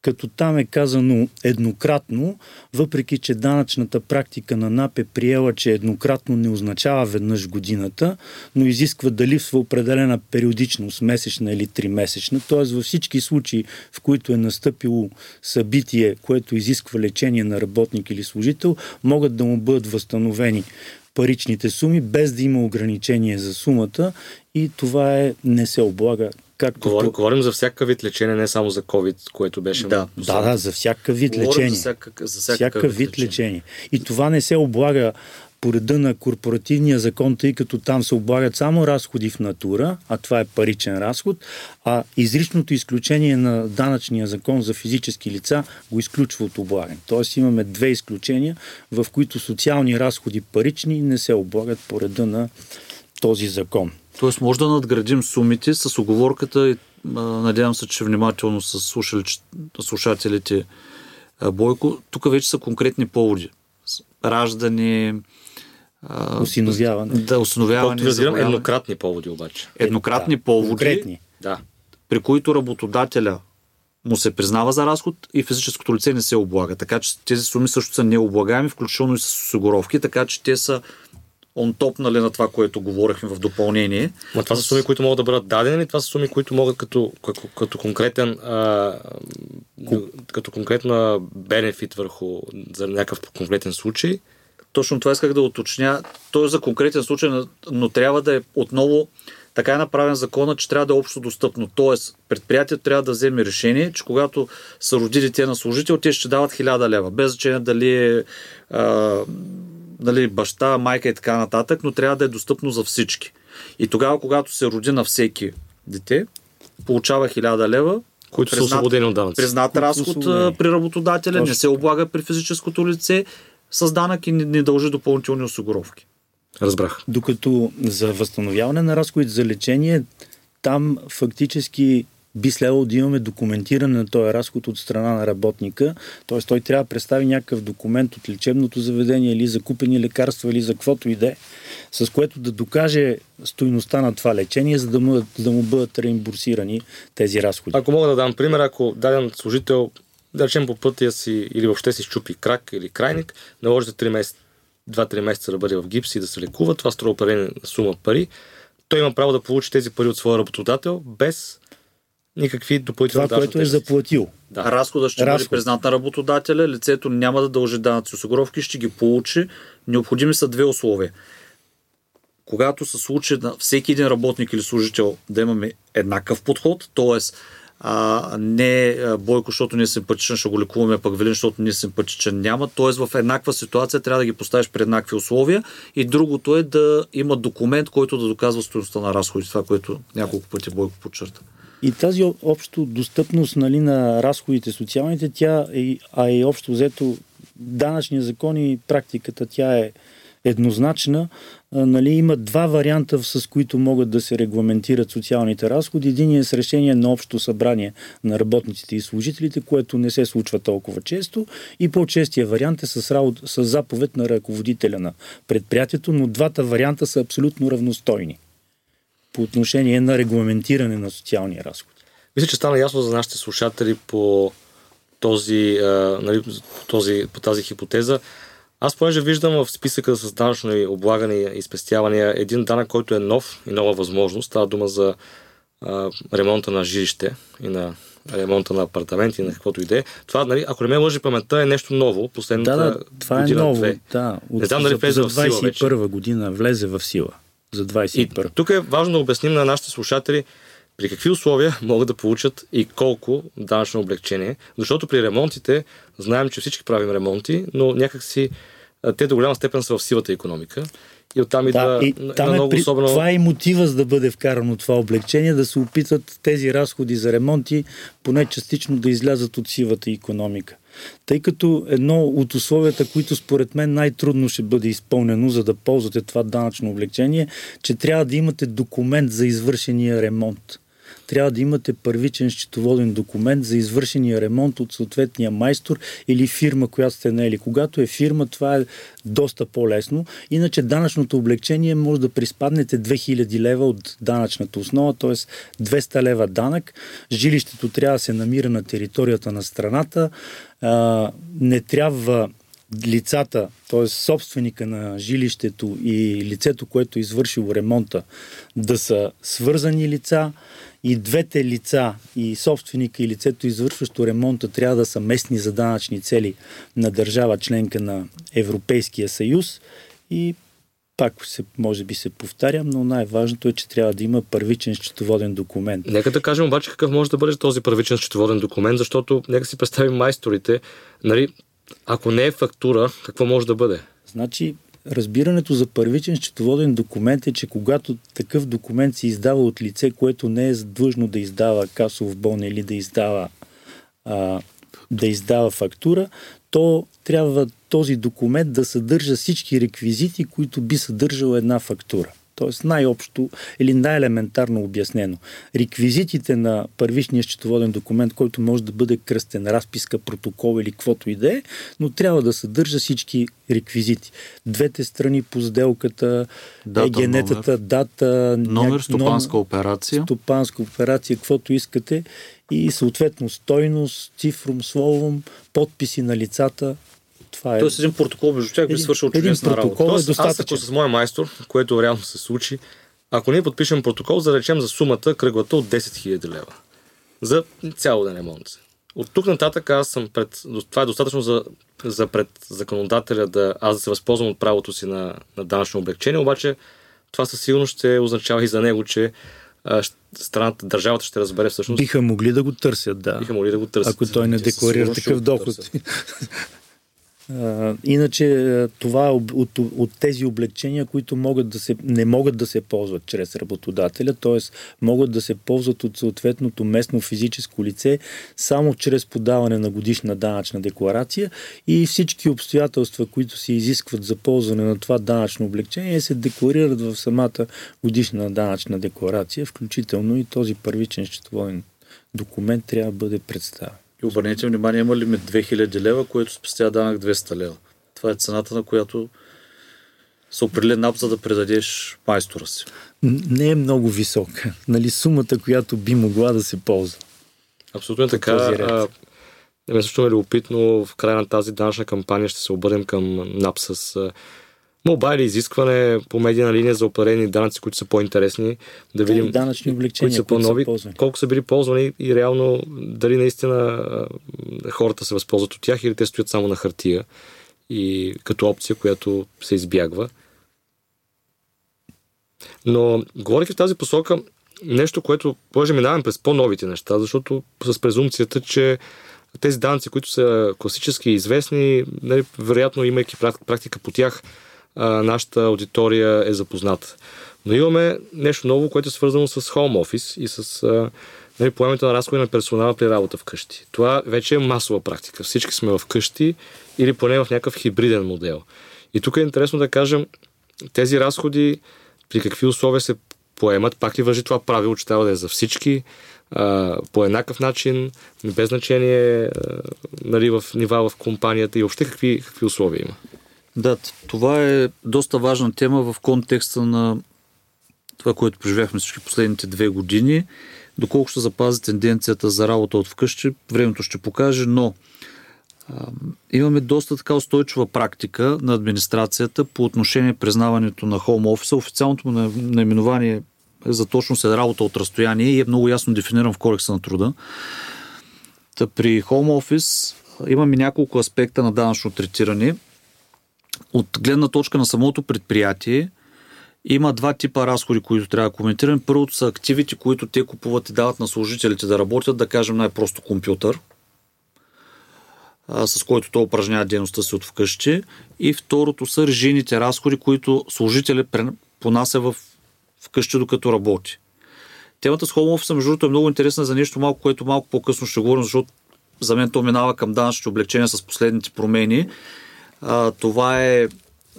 като там е казано еднократно, въпреки че данъчната практика на НАП е приела, че еднократно не означава веднъж годината, но изисква дали в определена периодичност, месечна или тримесечна, т.е. във всички случаи, в които е настъпило събитие, което изисква лечение на работник или служител, могат да му бъдат възстановени паричните суми, без да има ограничение за сумата и това е, не се облага Както говорим, говорим за всякакъв вид лечение, не само за COVID, което беше. Да, да, да, за всякакъв вид говорим лечение. За всякакъв, за всякакъв вид лечение. лечение. И това не се облага по реда на корпоративния закон, тъй като там се облагат само разходи в натура, а това е паричен разход, а изричното изключение на данъчния закон за физически лица го изключва от облагане. Тоест имаме две изключения, в които социални разходи парични не се облагат по реда на този закон. Тоест може да надградим сумите с оговорката и надявам се, че внимателно с слушателите Бойко. Тук вече са конкретни поводи. Раждане, Осиновяване. Да, осиновяване. Разбирам, еднократни поводи обаче. Еднократни да, поводи, конкретни. Да. при които работодателя му се признава за разход и физическото лице не се облага. Така че тези суми също са необлагаеми, включително и с осигуровки, така че те са он топ нали, на това, което говорихме в допълнение. Но това са суми, които могат да бъдат дадени или това са суми, които могат като, като, като конкретен а, като конкретна бенефит върху за някакъв конкретен случай? Точно това исках да уточня. Той е за конкретен случай, но трябва да е отново така е направен закона, че трябва да е общо достъпно. Тоест, предприятието трябва да вземе решение, че когато са родили те на служител, те ще дават 1000 лева. Без значение дали е а, нали, баща, майка и така нататък, но трябва да е достъпно за всички. И тогава, когато се роди на всеки дете, получава 1000 лева, които признат, са освободени от данъци. Признат разход при работодателя, Точно. не се облага при физическото лице с данък и не, не дължи допълнителни осигуровки. Разбрах. Докато за възстановяване на разходите за лечение, там фактически би следвало да имаме документиране на този разход от страна на работника. Т.е. той трябва да представи някакъв документ от лечебното заведение или закупени лекарства или за каквото и да е, с което да докаже стоиността на това лечение, за да му, да му бъдат реимбурсирани тези разходи. Ако мога да дам пример, ако даден служител, да речем по пътя си или въобще си щупи крак или крайник, наложи за 3 месеца 2-3 месеца да бъде в гипс и да се лекува, това струва определена сума пари. Той има право да получи тези пари от своя работодател без никакви допълнителни Това, което е заплатил. Да. Разходът ще Разход. бъде признат на работодателя, лицето няма да дължи данъци осигуровки, ще ги получи. Необходими са две условия. Когато се случи на всеки един работник или служител да имаме еднакъв подход, т.е. а не Бойко, защото не е симпатичен, ще го лекуваме, пък Велин, защото не е симпатичен няма. Тоест в еднаква ситуация трябва да ги поставиш при еднакви условия. И другото е да има документ, който да доказва стоеността на разходите, това, което няколко пъти Бойко подчерта. И тази общо достъпност нали, на разходите социалните, тя е, а и общо взето данъчния закон и практиката, тя е еднозначна. Нали, има два варианта, с които могат да се регламентират социалните разходи. Един е с решение на общо събрание на работниците и служителите, което не се случва толкова често. И по-честия вариант е с, работ... с заповед на ръководителя на предприятието, но двата варианта са абсолютно равностойни по отношение на регламентиране на социалния разход. Мисля, че стана ясно за нашите слушатели по, този, а, нали, по, този, по тази хипотеза. Аз понеже виждам в списъка с данъчно облагане и спестявания един данък, който е нов и нова възможност. Става дума за а, ремонта на жилище и на ремонта на апартаменти, на каквото и да е. Това, нали, ако не ме лъжи паметта, е нещо ново. Последната да, да, това година, е ново. Две. Да, от, не знам дали влезе в сила вече. 21 година влезе в сила. За 21. И тук е важно да обясним на нашите слушатели при какви условия могат да получат и колко данъчно облегчение. Защото при ремонтите знаем, че всички правим ремонти, но някакси те до голяма степен са в сивата економика. И оттам идва да, и там е много при... особено... Това е и мотива за да бъде вкарано това облегчение, да се опитат тези разходи за ремонти поне частично да излязат от сивата економика. Тъй като едно от условията, които според мен най-трудно ще бъде изпълнено, за да ползвате това данъчно облегчение, че трябва да имате документ за извършения ремонт трябва да имате първичен счетоводен документ за извършения ремонт от съответния майстор или фирма, която сте наели. Когато е фирма, това е доста по-лесно. Иначе данъчното облегчение може да приспаднете 2000 лева от данъчната основа, т.е. 200 лева данък. Жилището трябва да се намира на територията на страната. Не трябва лицата, т.е. собственика на жилището и лицето, което е извършило ремонта, да са свързани лица и двете лица, и собственика и лицето, извършващо ремонта, трябва да са местни за данъчни цели на държава членка на Европейския съюз и пак се, може би се повтарям, но най-важното е, че трябва да има първичен счетоводен документ. Нека да кажем обаче какъв може да бъде този първичен счетоводен документ, защото нека си представим майсторите. Нали, ако не е фактура, какво може да бъде? Значи, разбирането за първичен счетоводен документ е, че когато такъв документ се издава от лице, което не е длъжно да издава касов бон или да издава, а, да издава фактура, то трябва този документ да съдържа всички реквизити, които би съдържала една фактура. Тоест най-общо или най-елементарно обяснено. Реквизитите на първичния счетоводен документ, който може да бъде кръстен, разписка, протокол или каквото и да е, но трябва да съдържа всички реквизити. Двете страни по сделката, дата, егенетата, номер. дата, номер, стопанска операция. Стопанска операция, каквото искате и съответно стойност, цифром, словом, подписи на лицата, това е... Тоест един протокол между тях би свършил чудесна работа. Е Тоест, аз ако с моя майстор, което реално се случи, ако ние подпишем протокол, за да речем за сумата кръглата от 10 000 лева. За цяло ден ремонт. От тук нататък аз съм пред... Това е достатъчно за, за пред законодателя да аз да се възползвам от правото си на, на данъчно облегчение, обаче това със сигурност ще означава и за него, че страната, държавата ще разбере всъщност. Биха могли да го търсят, да. Биха могли да го търсят. Ако той не декларира такъв доход. Иначе това е от, от тези облегчения, които могат да се, не могат да се ползват чрез работодателя, т.е. могат да се ползват от съответното местно физическо лице само чрез подаване на годишна данъчна декларация и всички обстоятелства, които се изискват за ползване на това данъчно облегчение, се декларират в самата годишна данъчна декларация, включително и този първичен счетоводен документ трябва да бъде представен. И обърнете внимание, има лимит 2000 лева, което спестява данък 200 лева. Това е цената, на която се определен нап, за да предадеш майстора си. Не е много висока. Нали, сумата, която би могла да се ползва. Абсолютно е така. А, ме също е любопитно. В края на тази данъчна кампания ще се обърнем към НАП с молба или изискване по медийна линия за определени данъци, които са по-интересни, да видим данъчни облегчения, които са по-нови, които са колко са били ползвани и реално дали наистина хората се възползват от тях или те стоят само на хартия и като опция, която се избягва. Но, говорих в тази посока, нещо, което може да минаваме през по-новите неща, защото с презумцията, че тези данци, които са класически известни, нали, вероятно имайки практика по тях, нашата аудитория е запозната. Но имаме нещо ново, което е свързано с Home Office и с а, нали, поемането на разходи на персонала при работа вкъщи. Това вече е масова практика. Всички сме вкъщи или поне в някакъв хибриден модел. И тук е интересно да кажем тези разходи при какви условия се поемат. Пак ли въжи това правило, че трябва да е за всички? по еднакъв начин, без значение нали, в нива в компанията и въобще какви, какви условия има. Да, това е доста важна тема в контекста на това, което преживяхме всички последните две години. Доколко ще запази тенденцията за работа от вкъщи, времето ще покаже, но а, имаме доста така устойчива практика на администрацията по отношение признаването на хоум офиса. Официалното му наименование за точно след работа от разстояние и е много ясно дефиниран в Кодекса на труда. Та при Home Office имаме няколко аспекта на данъчно третиране. От гледна точка на самото предприятие има два типа разходи, които трябва да коментираме. Първото са активите, които те купуват и дават на служителите да работят, да кажем най-просто компютър, с който той упражнява дейността си от вкъщи. И второто са режийните разходи, които служителят понася в вкъщи докато работи. Темата с Home Office, между другото, е много интересна за нещо малко, което малко по-късно ще говорим, защото за мен то минава към данъчните облегчения с последните промени. Това е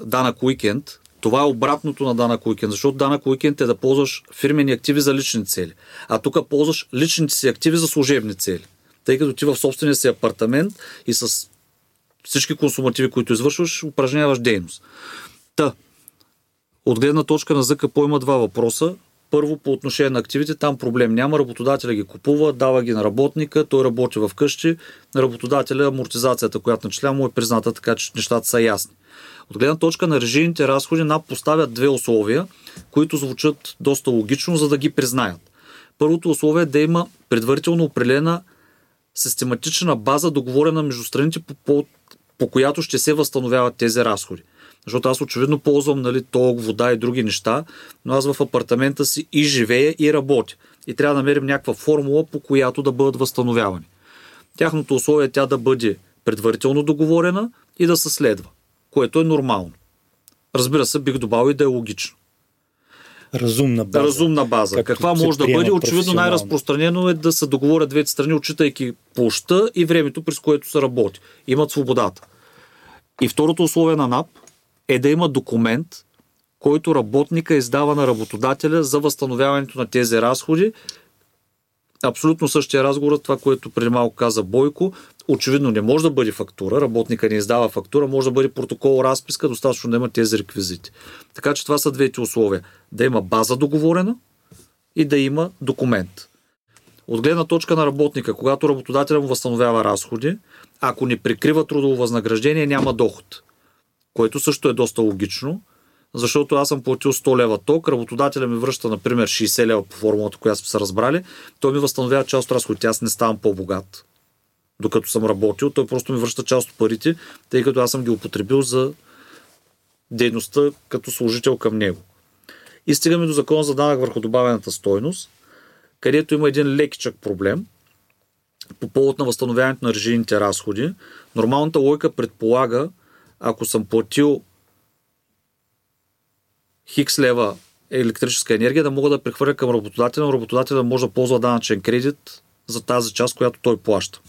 данък уикенд. Това е обратното на данък уикенд, защото данък уикенд е да ползваш фирмени активи за лични цели. А тук ползваш личните си активи за служебни цели. Тъй като ти в собствения си апартамент и с всички консумативи, които извършваш, упражняваш дейност. Та, от гледна точка на ЗКПО има два въпроса. Първо, по отношение на активите, там проблем няма. Работодателя ги купува, дава ги на работника, той работи в къщи. На работодателя амортизацията, която начисля му е призната, така че нещата са ясни. От гледна точка на режимните разходи, НАП поставят две условия, които звучат доста логично, за да ги признаят. Първото условие е да има предварително определена систематична база, договорена между страните, по, по, по която ще се възстановяват тези разходи. Защото аз очевидно ползвам нали, ток, вода и други неща, но аз в апартамента си и живея и работя. И трябва да намерим някаква формула, по която да бъдат възстановявани. Тяхното условие е тя да бъде предварително договорена и да се следва, което е нормално. Разбира се, бих добавил и да е логично. Разумна база. Разумна база. Каква може да бъде? Очевидно най-разпространено е да се договорят двете страни, отчитайки площа и времето, през което се работи. Имат свободата. И второто условие на НАП е да има документ, който работника издава на работодателя за възстановяването на тези разходи. Абсолютно същия разговор, това, което преди малко каза Бойко, очевидно не може да бъде фактура, работника не издава фактура, може да бъде протокол, разписка, достатъчно да има тези реквизити. Така че това са двете условия. Да има база договорена и да има документ. От гледна точка на работника, когато работодателя му възстановява разходи, ако не прикрива трудово възнаграждение, няма доход което също е доста логично, защото аз съм платил 100 лева ток, работодателя ми връща, например, 60 лева по формулата, която сме се разбрали, той ми възстановява част от разходите, аз не ставам по-богат. Докато съм работил, той просто ми връща част от парите, тъй като аз съм ги употребил за дейността като служител към него. И стигаме до закона за данък върху добавената стойност, където има един лекичък проблем по повод на възстановяването на режимните разходи. Нормалната логика предполага, ако съм платил хикс лева електрическа енергия, да мога да прехвърля към работодателя, но работодателя може да ползва данъчен кредит за тази част, която той плаща.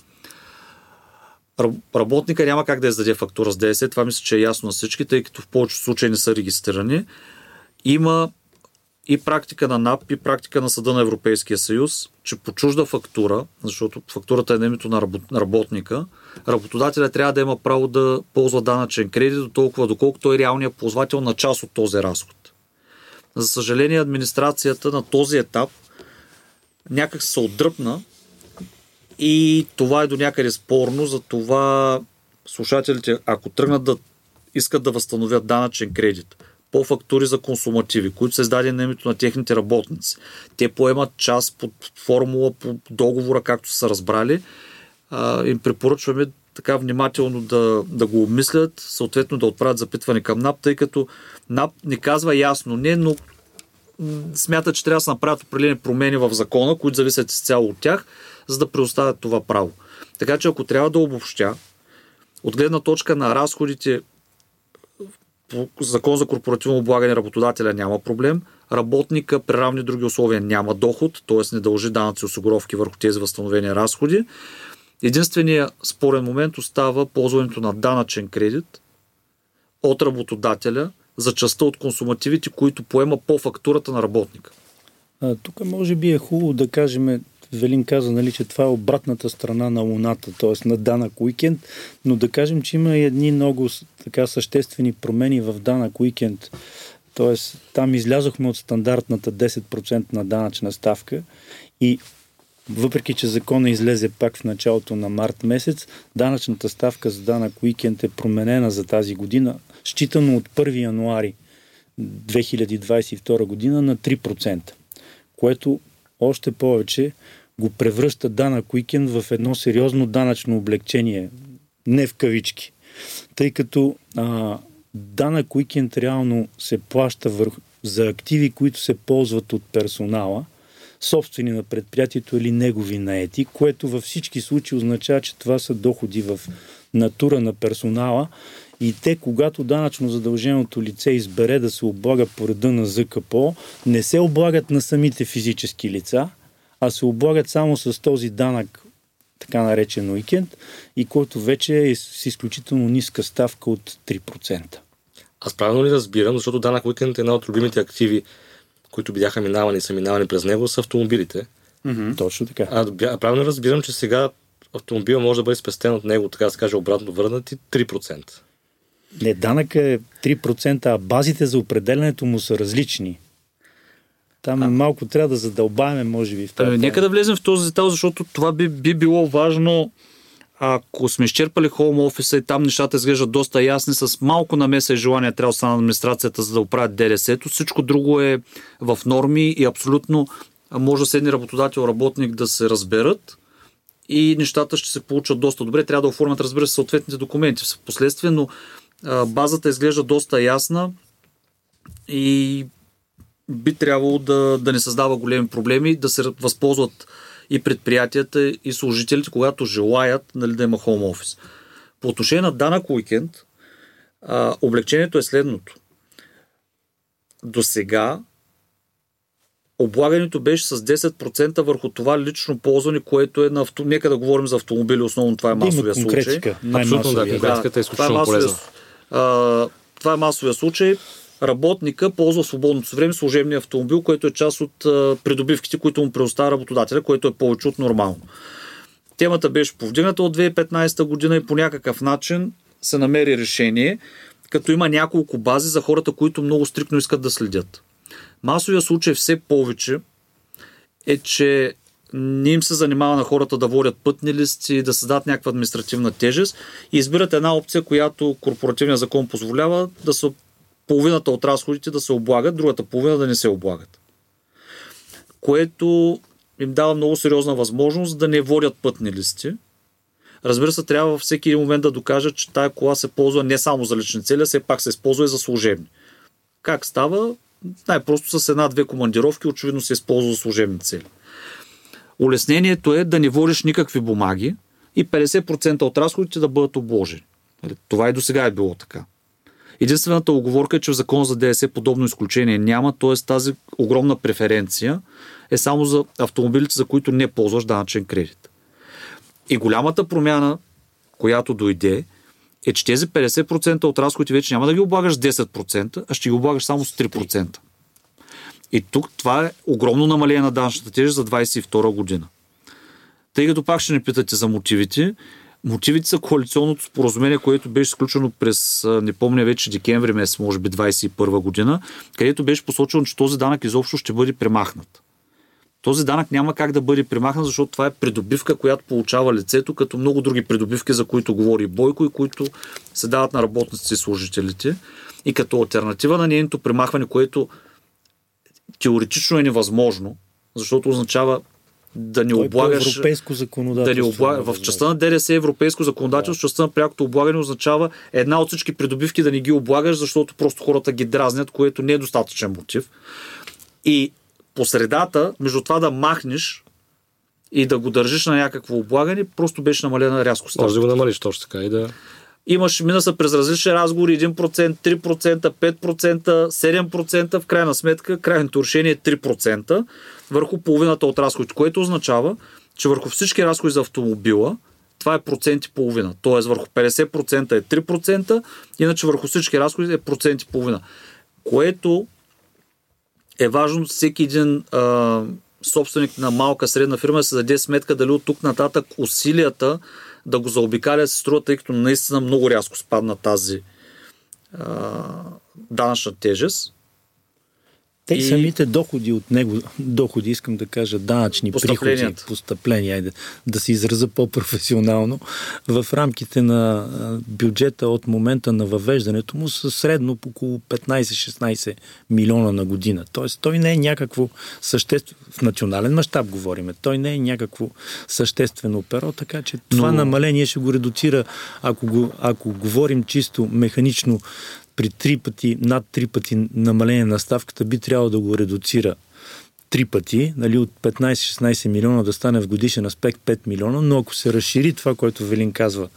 Работника няма как да издаде фактура с ДС, това мисля, че е ясно на всички, тъй като в повечето случаи не са регистрирани. Има и практика на НАП, и практика на Съда на Европейския съюз, че по чужда фактура, защото фактурата е на името на работника, работодателя трябва да има право да ползва данъчен кредит до толкова, доколкото е реалният ползвател на част от този разход. За съжаление, администрацията на този етап някак се отдръпна и това е до някъде спорно, за това слушателите, ако тръгнат да искат да възстановят данъчен кредит, по фактури за консумативи, които са издадени на името на техните работници. Те поемат част под формула по договора, както са разбрали. А, им препоръчваме така внимателно да, да го обмислят, съответно да отправят запитване към НАП, тъй като НАП не казва ясно не, но смятат, че трябва да се направят определени промени в закона, които зависят изцяло от тях, за да предоставят това право. Така че ако трябва да обобщя, от гледна точка на разходите закон за корпоративно облагане работодателя няма проблем, работника при равни други условия няма доход, т.е. не дължи данъци осигуровки върху тези възстановени разходи. Единственият спорен момент остава ползването на данъчен кредит от работодателя за частта от консумативите, които поема по фактурата на работника. А, тук може би е хубаво да кажем, Велин каза, нали, че това е обратната страна на Луната, т.е. на данък уикенд, но да кажем, че има и едни много така съществени промени в данък уикенд. Т.е. там излязохме от стандартната 10% на данъчна ставка и въпреки, че закона излезе пак в началото на март месец, данъчната ставка за данък уикенд е променена за тази година, считано от 1 януари 2022 година на 3%, което още повече го превръща данък уикенд в едно сериозно данъчно облегчение, не в кавички. Тъй като а, данък уикенд реално се плаща върху, за активи, които се ползват от персонала, собствени на предприятието или негови наети, което във всички случаи означава, че това са доходи в натура на персонала и те, когато данъчно задълженото лице избере да се облага по реда на ЗКПО, не се облагат на самите физически лица, а се облагат само с този данък, така наречен уикенд, и който вече е с изключително ниска ставка от 3%. Аз правилно ли разбирам, защото данък уикенд е една от любимите активи, които бяха минавани и са минавани през него, са автомобилите. Mm-hmm. Точно така. А правилно разбирам, че сега автомобила може да бъде спестен от него, така да се каже, обратно върнати 3%. Не, данък е 3%, а базите за определенето му са различни. Там а... малко трябва да задълбаваме, може би. В тази ами, нека да влезем в този детал, защото това би, би било важно, ако сме изчерпали хоум офиса и там нещата изглеждат доста ясни, с малко намеса и желание трябва да стане администрацията, за да оправят ДДС-то. Всичко друго е в норми и абсолютно може да седне работодател, работник да се разберат и нещата ще се получат доста добре. Трябва да оформят, разбира се, съответните документи в последствие, но базата изглежда доста ясна и би трябвало да, да не създава големи проблеми, да се възползват и предприятията и служителите, когато желаят нали, да има хоум офис. По отношение на данък уикенд, а, облегчението е следното. До сега облагането беше с 10% върху това лично ползване, което е на авто... Нека да говорим за автомобили, основно това е масовия случай. Абсолютно да, конкретиката е изключително това е полезна. А, това е масовия случай. Работника ползва свободното време служебния автомобил, което е част от придобивките, които му предоставя работодателя, което е повече от нормално. Темата беше повдигната от 2015 година и по някакъв начин се намери решение, като има няколко бази за хората, които много стрикно искат да следят. Масовия случай все повече е, че не им се занимава на хората да водят пътни листи, да създадат някаква административна тежест и избират една опция, която корпоративният закон позволява да са половината от разходите да се облагат, другата половина да не се облагат. Което им дава много сериозна възможност да не водят пътни листи. Разбира се, трябва във всеки момент да докажат, че тая кола се ползва не само за лични цели, а все пак се използва и за служебни. Как става? Най-просто с една-две командировки, очевидно се използва за служебни цели. Улеснението е да не водиш никакви бумаги и 50% от разходите да бъдат обложени. Нали, това и до сега е било така. Единствената оговорка е, че в закон за ДС подобно изключение няма, т.е. тази огромна преференция е само за автомобилите, за които не ползваш данъчен кредит. И голямата промяна, която дойде, е, че тези 50% от разходите вече няма да ги облагаш с 10%, а ще ги облагаш само с 3%. И тук това е огромно намаление на данъчната тежест за 22 година. Тъй като пак ще не питате за мотивите, мотивите са коалиционното споразумение, което беше сключено през, не помня вече, декември месец, може би 21 година, където беше посочено, че този данък изобщо ще бъде премахнат. Този данък няма как да бъде премахнат, защото това е придобивка, която получава лицето, като много други придобивки, за които говори Бойко и които се дават на работниците и служителите. И като альтернатива на нейното премахване, което теоретично е невъзможно, защото означава да не облагаш... европейско законодателство. Да не облаг... В частта на ДДС е европейско законодателство, да. частта на прякото облагане означава една от всички придобивки да не ги облагаш, защото просто хората ги дразнят, което не е достатъчен мотив. И по средата, между това да махнеш и да го държиш на някакво облагане, просто беше намалена рязко. Може да го намалиш точно така и да... Имаш, мина се през различни разговори, 1%, 3%, 5%, 7%, в крайна сметка крайното решение е 3% върху половината от разходите, което означава, че върху всички разходи за автомобила, това е процент и половина. Тоест върху 50% е 3%, иначе върху всички разходи е процент и половина. Което е важно всеки един а, собственик на малка средна фирма да се даде сметка дали от тук нататък усилията да го заобикаля се струва, тъй като наистина много рязко спадна тази а, данъчна тежест. Те и... самите доходи от него, доходи, искам да кажа, данъчни приходи, постъпления, айде, да се израза по-професионално, в рамките на бюджета от момента на въвеждането му са средно около 15-16 милиона на година. Тоест, той не е някакво съществено, в национален мащаб говориме, той не е някакво съществено перо, така че това Но... намаление ще го редуцира, ако, го, ако говорим чисто механично при три пъти, над три пъти намаление на ставката би трябвало да го редуцира три пъти, нали, от 15-16 милиона да стане в годишен аспект 5 милиона, но ако се разшири това, което Велин казва,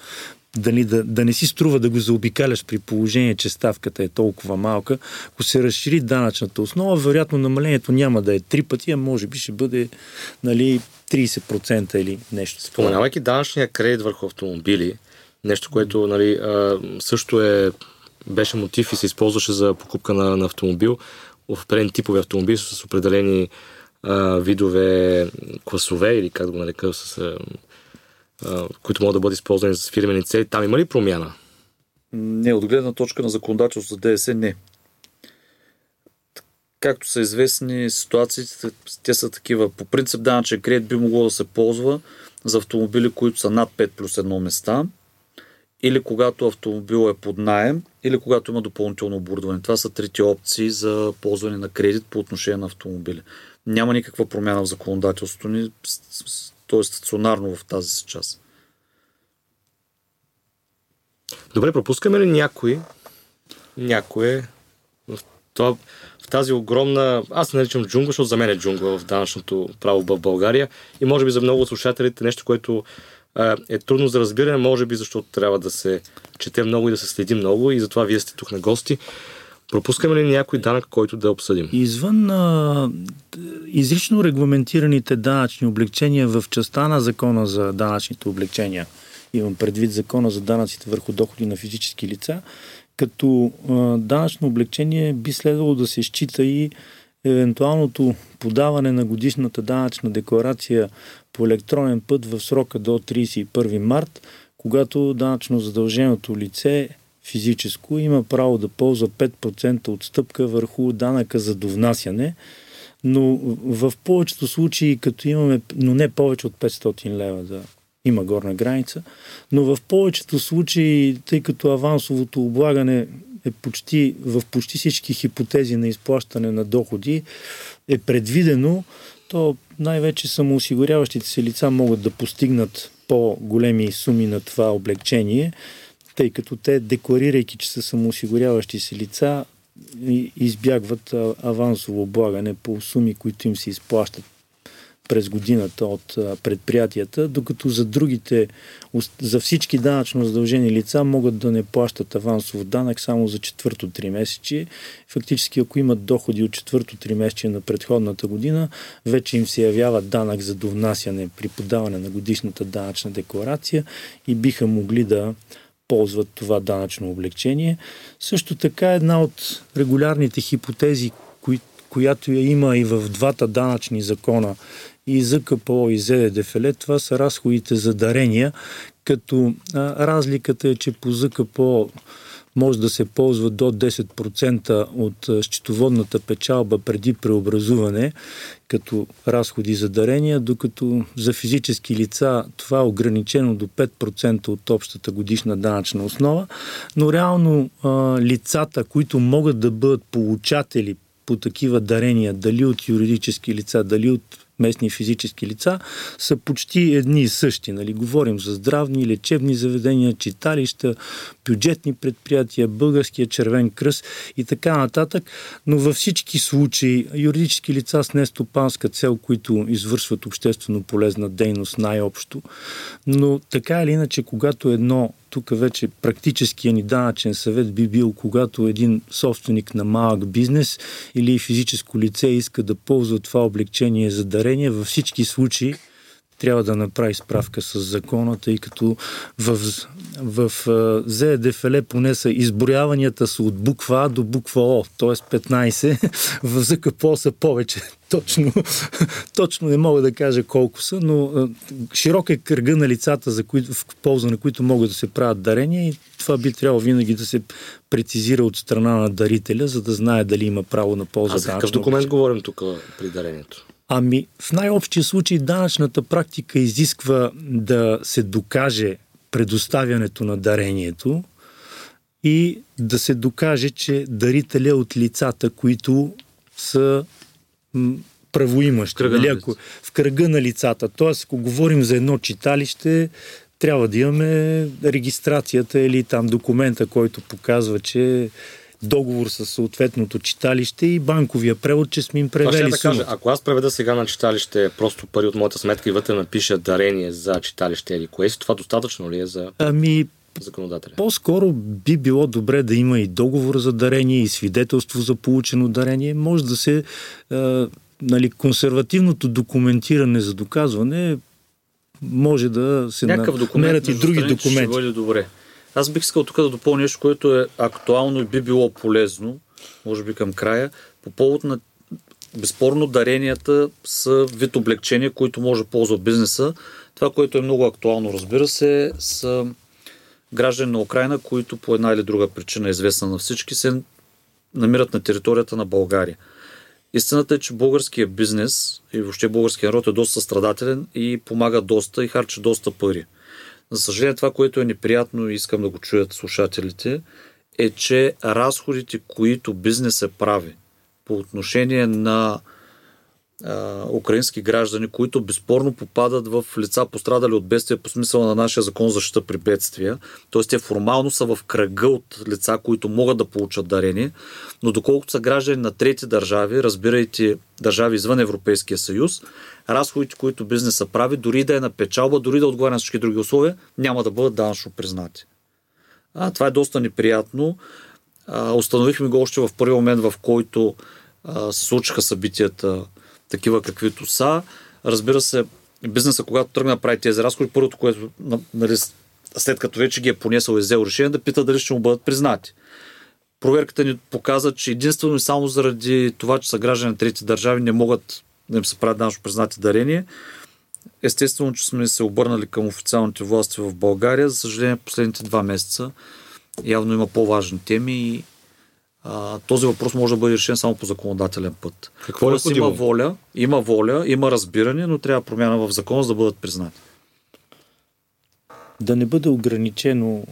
дали, да, да не си струва да го заобикаляш при положение, че ставката е толкова малка, ако се разшири данъчната основа, вероятно намалението няма да е три пъти, а може би ще бъде нали, 30% или нещо. Споменавайки данъчния кредит върху автомобили, нещо, което нали, също е беше мотив и се използваше за покупка на, на автомобил. Определени типове автомобили с определени а, видове класове или как да го нарека, с, а, а, които могат да бъдат използвани с фирмени цели. Там има ли промяна? Не, от гледна точка на законодателство за ДС не. Както са известни ситуациите, те са такива. По принцип данъчен кредит би могло да се ползва за автомобили, които са над 5 плюс 1 места – или когато автомобил е под найем, или когато има допълнително оборудване. Това са трите опции за ползване на кредит по отношение на автомобили. Няма никаква промяна в законодателството ни, то е стационарно в тази си част. Добре, пропускаме ли някой, някое в, това, в тази огромна, аз наричам джунгла, защото за мен е джунгла в данъчното право в България и може би за много от слушателите нещо, което е трудно за разбиране, може би защото трябва да се чете много и да се следи много и затова вие сте тук на гости. Пропускаме ли някой данък, който да обсъдим? Извън а, изрично регламентираните данъчни облегчения в частта на закона за данъчните облегчения, имам предвид закона за данъците върху доходи на физически лица, като а, данъчно облегчение би следвало да се счита и евентуалното подаване на годишната данъчна декларация по електронен път в срока до 31 март, когато данъчно задълженото лице физическо има право да ползва 5% отстъпка върху данъка за довнасяне, но в повечето случаи, като имаме, но не повече от 500 лева да има горна граница, но в повечето случаи, тъй като авансовото облагане е почти, в почти всички хипотези на изплащане на доходи е предвидено, то най-вече самоосигуряващите се лица могат да постигнат по-големи суми на това облегчение, тъй като те, декларирайки, че са самоосигуряващи се лица, избягват авансово облагане по суми, които им се изплащат през годината от предприятията, докато за другите, за всички данъчно задължени лица могат да не плащат авансов данък само за четвърто три месечи. Фактически, ако имат доходи от четвърто три месече на предходната година, вече им се явява данък за довнасяне при подаване на годишната данъчна декларация и биха могли да ползват това данъчно облегчение. Също така една от регулярните хипотези, кои, която я има и в двата данъчни закона и ЗКПО и ЗДДФЛ, това са разходите за дарения, като а, разликата е, че по ЗКПО може да се ползва до 10% от счетоводната печалба преди преобразуване като разходи за дарения, докато за физически лица това е ограничено до 5% от общата годишна данъчна основа, но реално а, лицата, които могат да бъдат получатели по такива дарения, дали от юридически лица, дали от местни физически лица, са почти едни и същи. Нали? Говорим за здравни, лечебни заведения, читалища, бюджетни предприятия, Българския червен кръст и така нататък, но във всички случаи юридически лица с нестопанска цел, които извършват обществено полезна дейност най-общо, но така или иначе, когато едно тук вече практическия ни данъчен съвет би бил, когато един собственик на малък бизнес или физическо лице иска да ползва това облегчение за дарение, във всички случаи трябва да направи справка с закона, тъй като в, в, в ЗЕДФЛ поне са изброяванията са от буква А до буква О, т.е. 15, в ЗКПО са повече. Точно, точно не мога да кажа колко са, но широк е кръга на лицата, за които, в полза на които могат да се правят дарения и това би трябвало винаги да се прецизира от страна на дарителя, за да знае дали има право на полза. А за какъв документ говорим тук при дарението? Ами, в най-общия случай данъчната практика изисква да се докаже предоставянето на дарението и да се докаже, че дарителя от лицата, които са правоимащи. Кръга нали? Ако, в кръга на лицата. Тоест, ако говорим за едно читалище, трябва да имаме регистрацията или там документа, който показва, че договор с съответното читалище и банковия превод, че сме им превели да кажа, ако аз преведа сега на читалище просто пари от моята сметка и вътре напиша дарение за читалище или кое си, това достатъчно ли е за ами, законодателя? По-скоро би било добре да има и договор за дарение, и свидетелство за получено дарение. Може да се... Е, нали, консервативното документиране за доказване може да се намерят и други документи. Ще бъде добре. Аз бих искал тук да допълня нещо, което е актуално и би било полезно, може би към края, по повод на безспорно даренията са вид облегчения, които може да ползва бизнеса. Това, което е много актуално, разбира се, са граждани на Украина, които по една или друга причина, известна на всички, се намират на територията на България. Истината е, че българския бизнес и въобще българския народ е доста страдателен и помага доста и харчи доста пари. За съжаление, това, което е неприятно и искам да го чуят слушателите, е, че разходите, които бизнес прави по отношение на украински граждани, които безспорно попадат в лица пострадали от бедствия по смисъла на нашия закон за защита при бедствия. Т.е. те формално са в кръга от лица, които могат да получат дарение, но доколкото са граждани на трети държави, разбирайте държави извън Европейския съюз, разходите, които бизнеса прави, дори да е на печалба, дори да отговаря на всички други условия, няма да бъдат данъчно признати. А, това е доста неприятно. А, установихме го още в първи момент, в който а, се случиха събитията такива каквито са. Разбира се, бизнеса, когато тръгна да прави тези разходи, първото, което нали, след като вече ги е понесъл и взел решение, да пита дали ще му бъдат признати. Проверката ни показа, че единствено и само заради това, че са граждани на трети държави, не могат да им се правят данъчно признати дарения. Естествено, че сме се обърнали към официалните власти в България. За съжаление, последните два месеца явно има по-важни теми и а, този въпрос може да бъде решен само по законодателен път. Какво е има воля, има воля, има разбиране, но трябва промяна в закона, за да бъдат признати. Да не бъде ограничено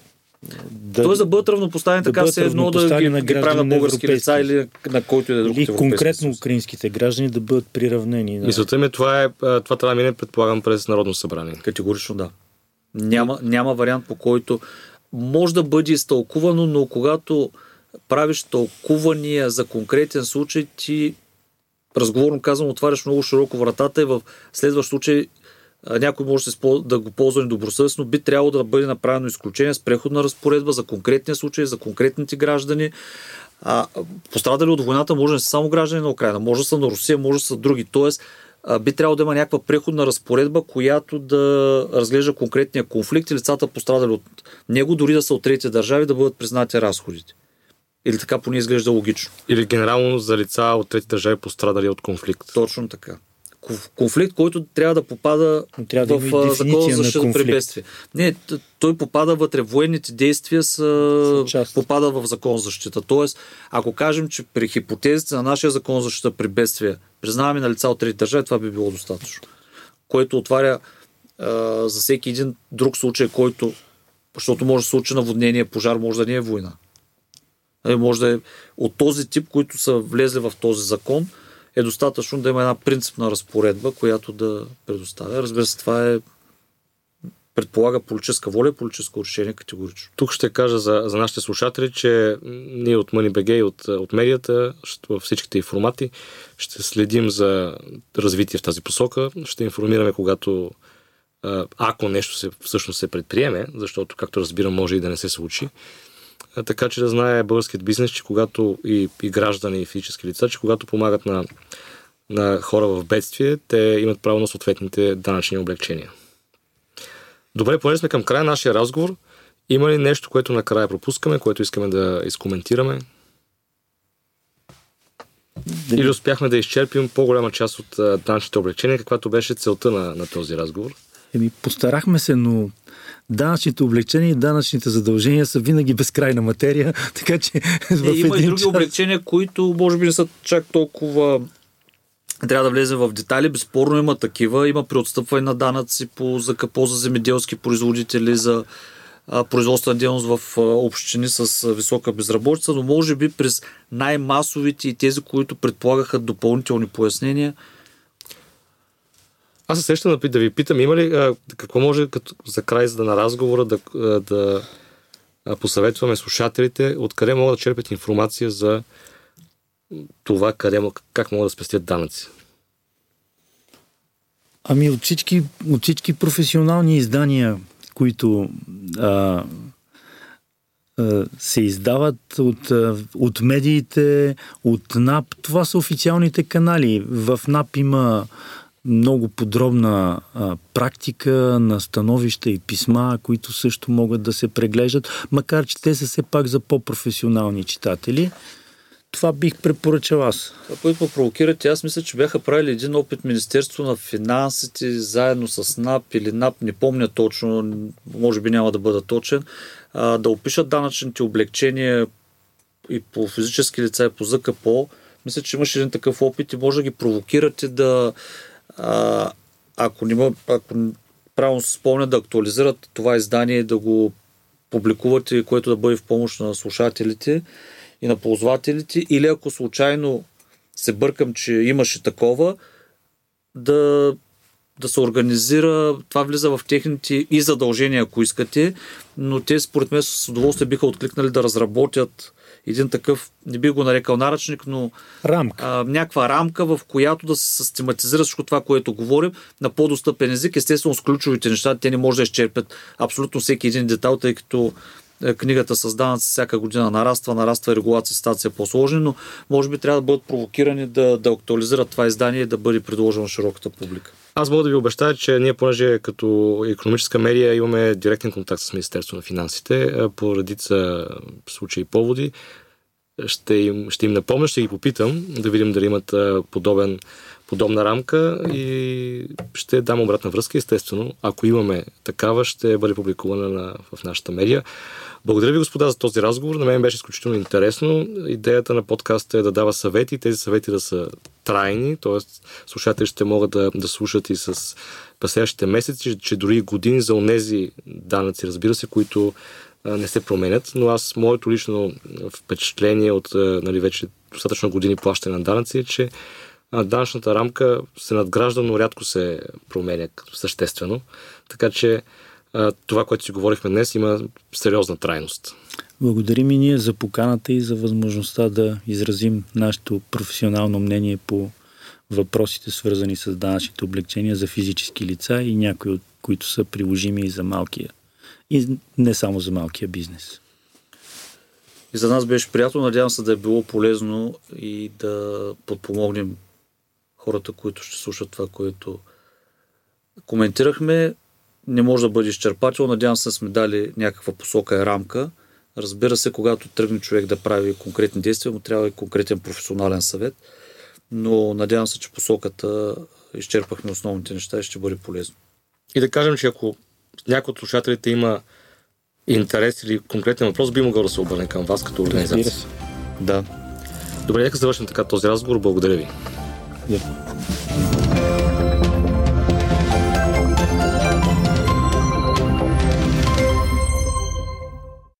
да, Тоест да бъдат равнопоставени да така се едно да ги, на ги правят на български лица или на който и да е друг. Или конкретно украинските граждани да бъдат приравнени. Да. Мисълта ми това е, това трябва да мине, предполагам, през Народно събрание. Категорично да. Няма, няма вариант по който може да бъде изтълкувано, но когато правиш тълкувания за конкретен случай, ти разговорно казвам, отваряш много широко вратата и в следващ случай някой може да го ползва недобросъвестно, би трябвало да бъде направено изключение с преходна разпоредба за конкретния случай, за конкретните граждани. А, пострадали от войната може да са само граждани на Украина, може да са на Русия, може да са други. Тоест, би трябвало да има някаква преходна разпоредба, която да разглежда конкретния конфликт и лицата пострадали от него, дори да са от трети държави, да бъдат признати разходите. Или така поне изглежда логично. Или генерално за лица от трети държави пострадали от конфликт. Точно така. Конфликт, който трябва да попада трябва в да закона за защита при бедствие. Не, той попада вътре. Военните действия са, попада в закон за защита. Тоест, ако кажем, че при хипотезите на нашия закон за защита при бедствие признаваме на лица от трети държави, това би било достатъчно. Което отваря а, за всеки един друг случай, който, защото може да се случи наводнение, пожар, може да не е война. Нали, може да е от този тип, които са влезли в този закон, е достатъчно да има една принципна разпоредба, която да предоставя. Разбира се, това е предполага политическа воля и политическо решение категорично. Тук ще кажа за, за нашите слушатели, че ние от MoneyBG и от, от медията, във всичките формати, ще следим за развитие в тази посока. Ще информираме, когато ако нещо се, всъщност се предприеме, защото, както разбирам, може и да не се случи. Така че да знае българският бизнес, че когато и, и граждани, и физически лица, че когато помагат на, на хора в бедствие, те имат право на съответните данъчни облегчения. Добре, понеже сме към края на нашия разговор, има ли нещо, което накрая пропускаме, което искаме да изкоментираме? Или успяхме да изчерпим по-голяма част от данъчните облегчения, каквато беше целта на, на този разговор? Еми, постарахме се, но данъчните облегчения и данъчните задължения са винаги безкрайна материя, така че в е, Има и други час... облегчения, които може би не са чак толкова трябва да влезе в детали. Безспорно има такива. Има преотстъпване на данъци по ЗКПО за земеделски производители, за производствена дейност в общини с висока безработица, но може би през най-масовите и тези, които предполагаха допълнителни пояснения. Аз се сещам да, да ви питам, има ли а, какво може като, за край за на разговора да, да а, посъветваме слушателите, откъде могат да черпят информация за това къде, как могат да спестят данъци? Ами от всички, от всички професионални издания, които а, а, се издават от, от медиите, от НАП, това са официалните канали. В НАП има много подробна а, практика на становища и писма, които също могат да се преглеждат, макар че те са все пак за по-професионални читатели. Това бих препоръчал аз. Това, което провокирате, аз мисля, че бяха правили един опит Министерство на финансите, заедно с НАП или НАП, не помня точно, може би няма да бъда точен, а, да опишат данъчните облегчения и по физически лица и по ЗКПО. Мисля, че имаш един такъв опит и може да ги провокирате да, а, ако, не, ако правилно се спомня, да актуализират това издание да го публикувате, което да бъде в помощ на слушателите и на ползвателите, или ако случайно се бъркам, че имаше такова, да, да се организира, това влиза в техните и задължения, ако искате, но те според мен с удоволствие биха откликнали да разработят един такъв, не би го нарекал наръчник, но рамка. А, някаква рамка, в която да се систематизира всичко това, което говорим на по-достъпен език. Естествено, с ключовите неща те не може да изчерпят абсолютно всеки един детал, тъй като книгата с данъци всяка година нараства, нараства регулация, ситуация е по-сложна, но може би трябва да бъдат провокирани да, да актуализират това издание и да бъде предложено широката публика. Аз мога да ви обещая, че ние, понеже като економическа медия имаме директен контакт с Министерство на финансите по редица случаи и поводи, ще им, ще им напомня, ще ги попитам, да видим дали имат подобен, подобна рамка и ще дам обратна връзка. Естествено, ако имаме такава, ще бъде публикувана на, в нашата медия. Благодаря ви, господа, за този разговор. На мен беше изключително интересно. Идеята на подкаста е да дава съвети, тези съвети да са трайни, т.е. слушатели ще могат да, да слушат и с последващите месеци, че дори години за онези данъци, разбира се, които не се променят, но аз, моето лично впечатление от нали, вече достатъчно години плащане на данъци е, че данъчната рамка се надгражда, но рядко се променя съществено. Така че това, което си говорихме днес, има сериозна трайност. Благодарим и ние за поканата и за възможността да изразим нашето професионално мнение по въпросите, свързани с данъчните облегчения за физически лица и някои от които са приложими и за малкия. И не само за малкия бизнес. И за нас беше приятно, надявам се да е било полезно и да подпомогнем хората, които ще слушат това, което коментирахме не може да бъде изчерпателно. Надявам се, сме дали някаква посока и рамка. Разбира се, когато тръгне човек да прави конкретни действия, му трябва и конкретен професионален съвет. Но надявам се, че посоката изчерпахме основните неща и ще бъде полезно. И да кажем, че ако някой от слушателите има интерес или конкретен въпрос, би могъл да се обърне към вас като организация. Да. Добре, нека завършим така този разговор. Благодаря ви. Yeah.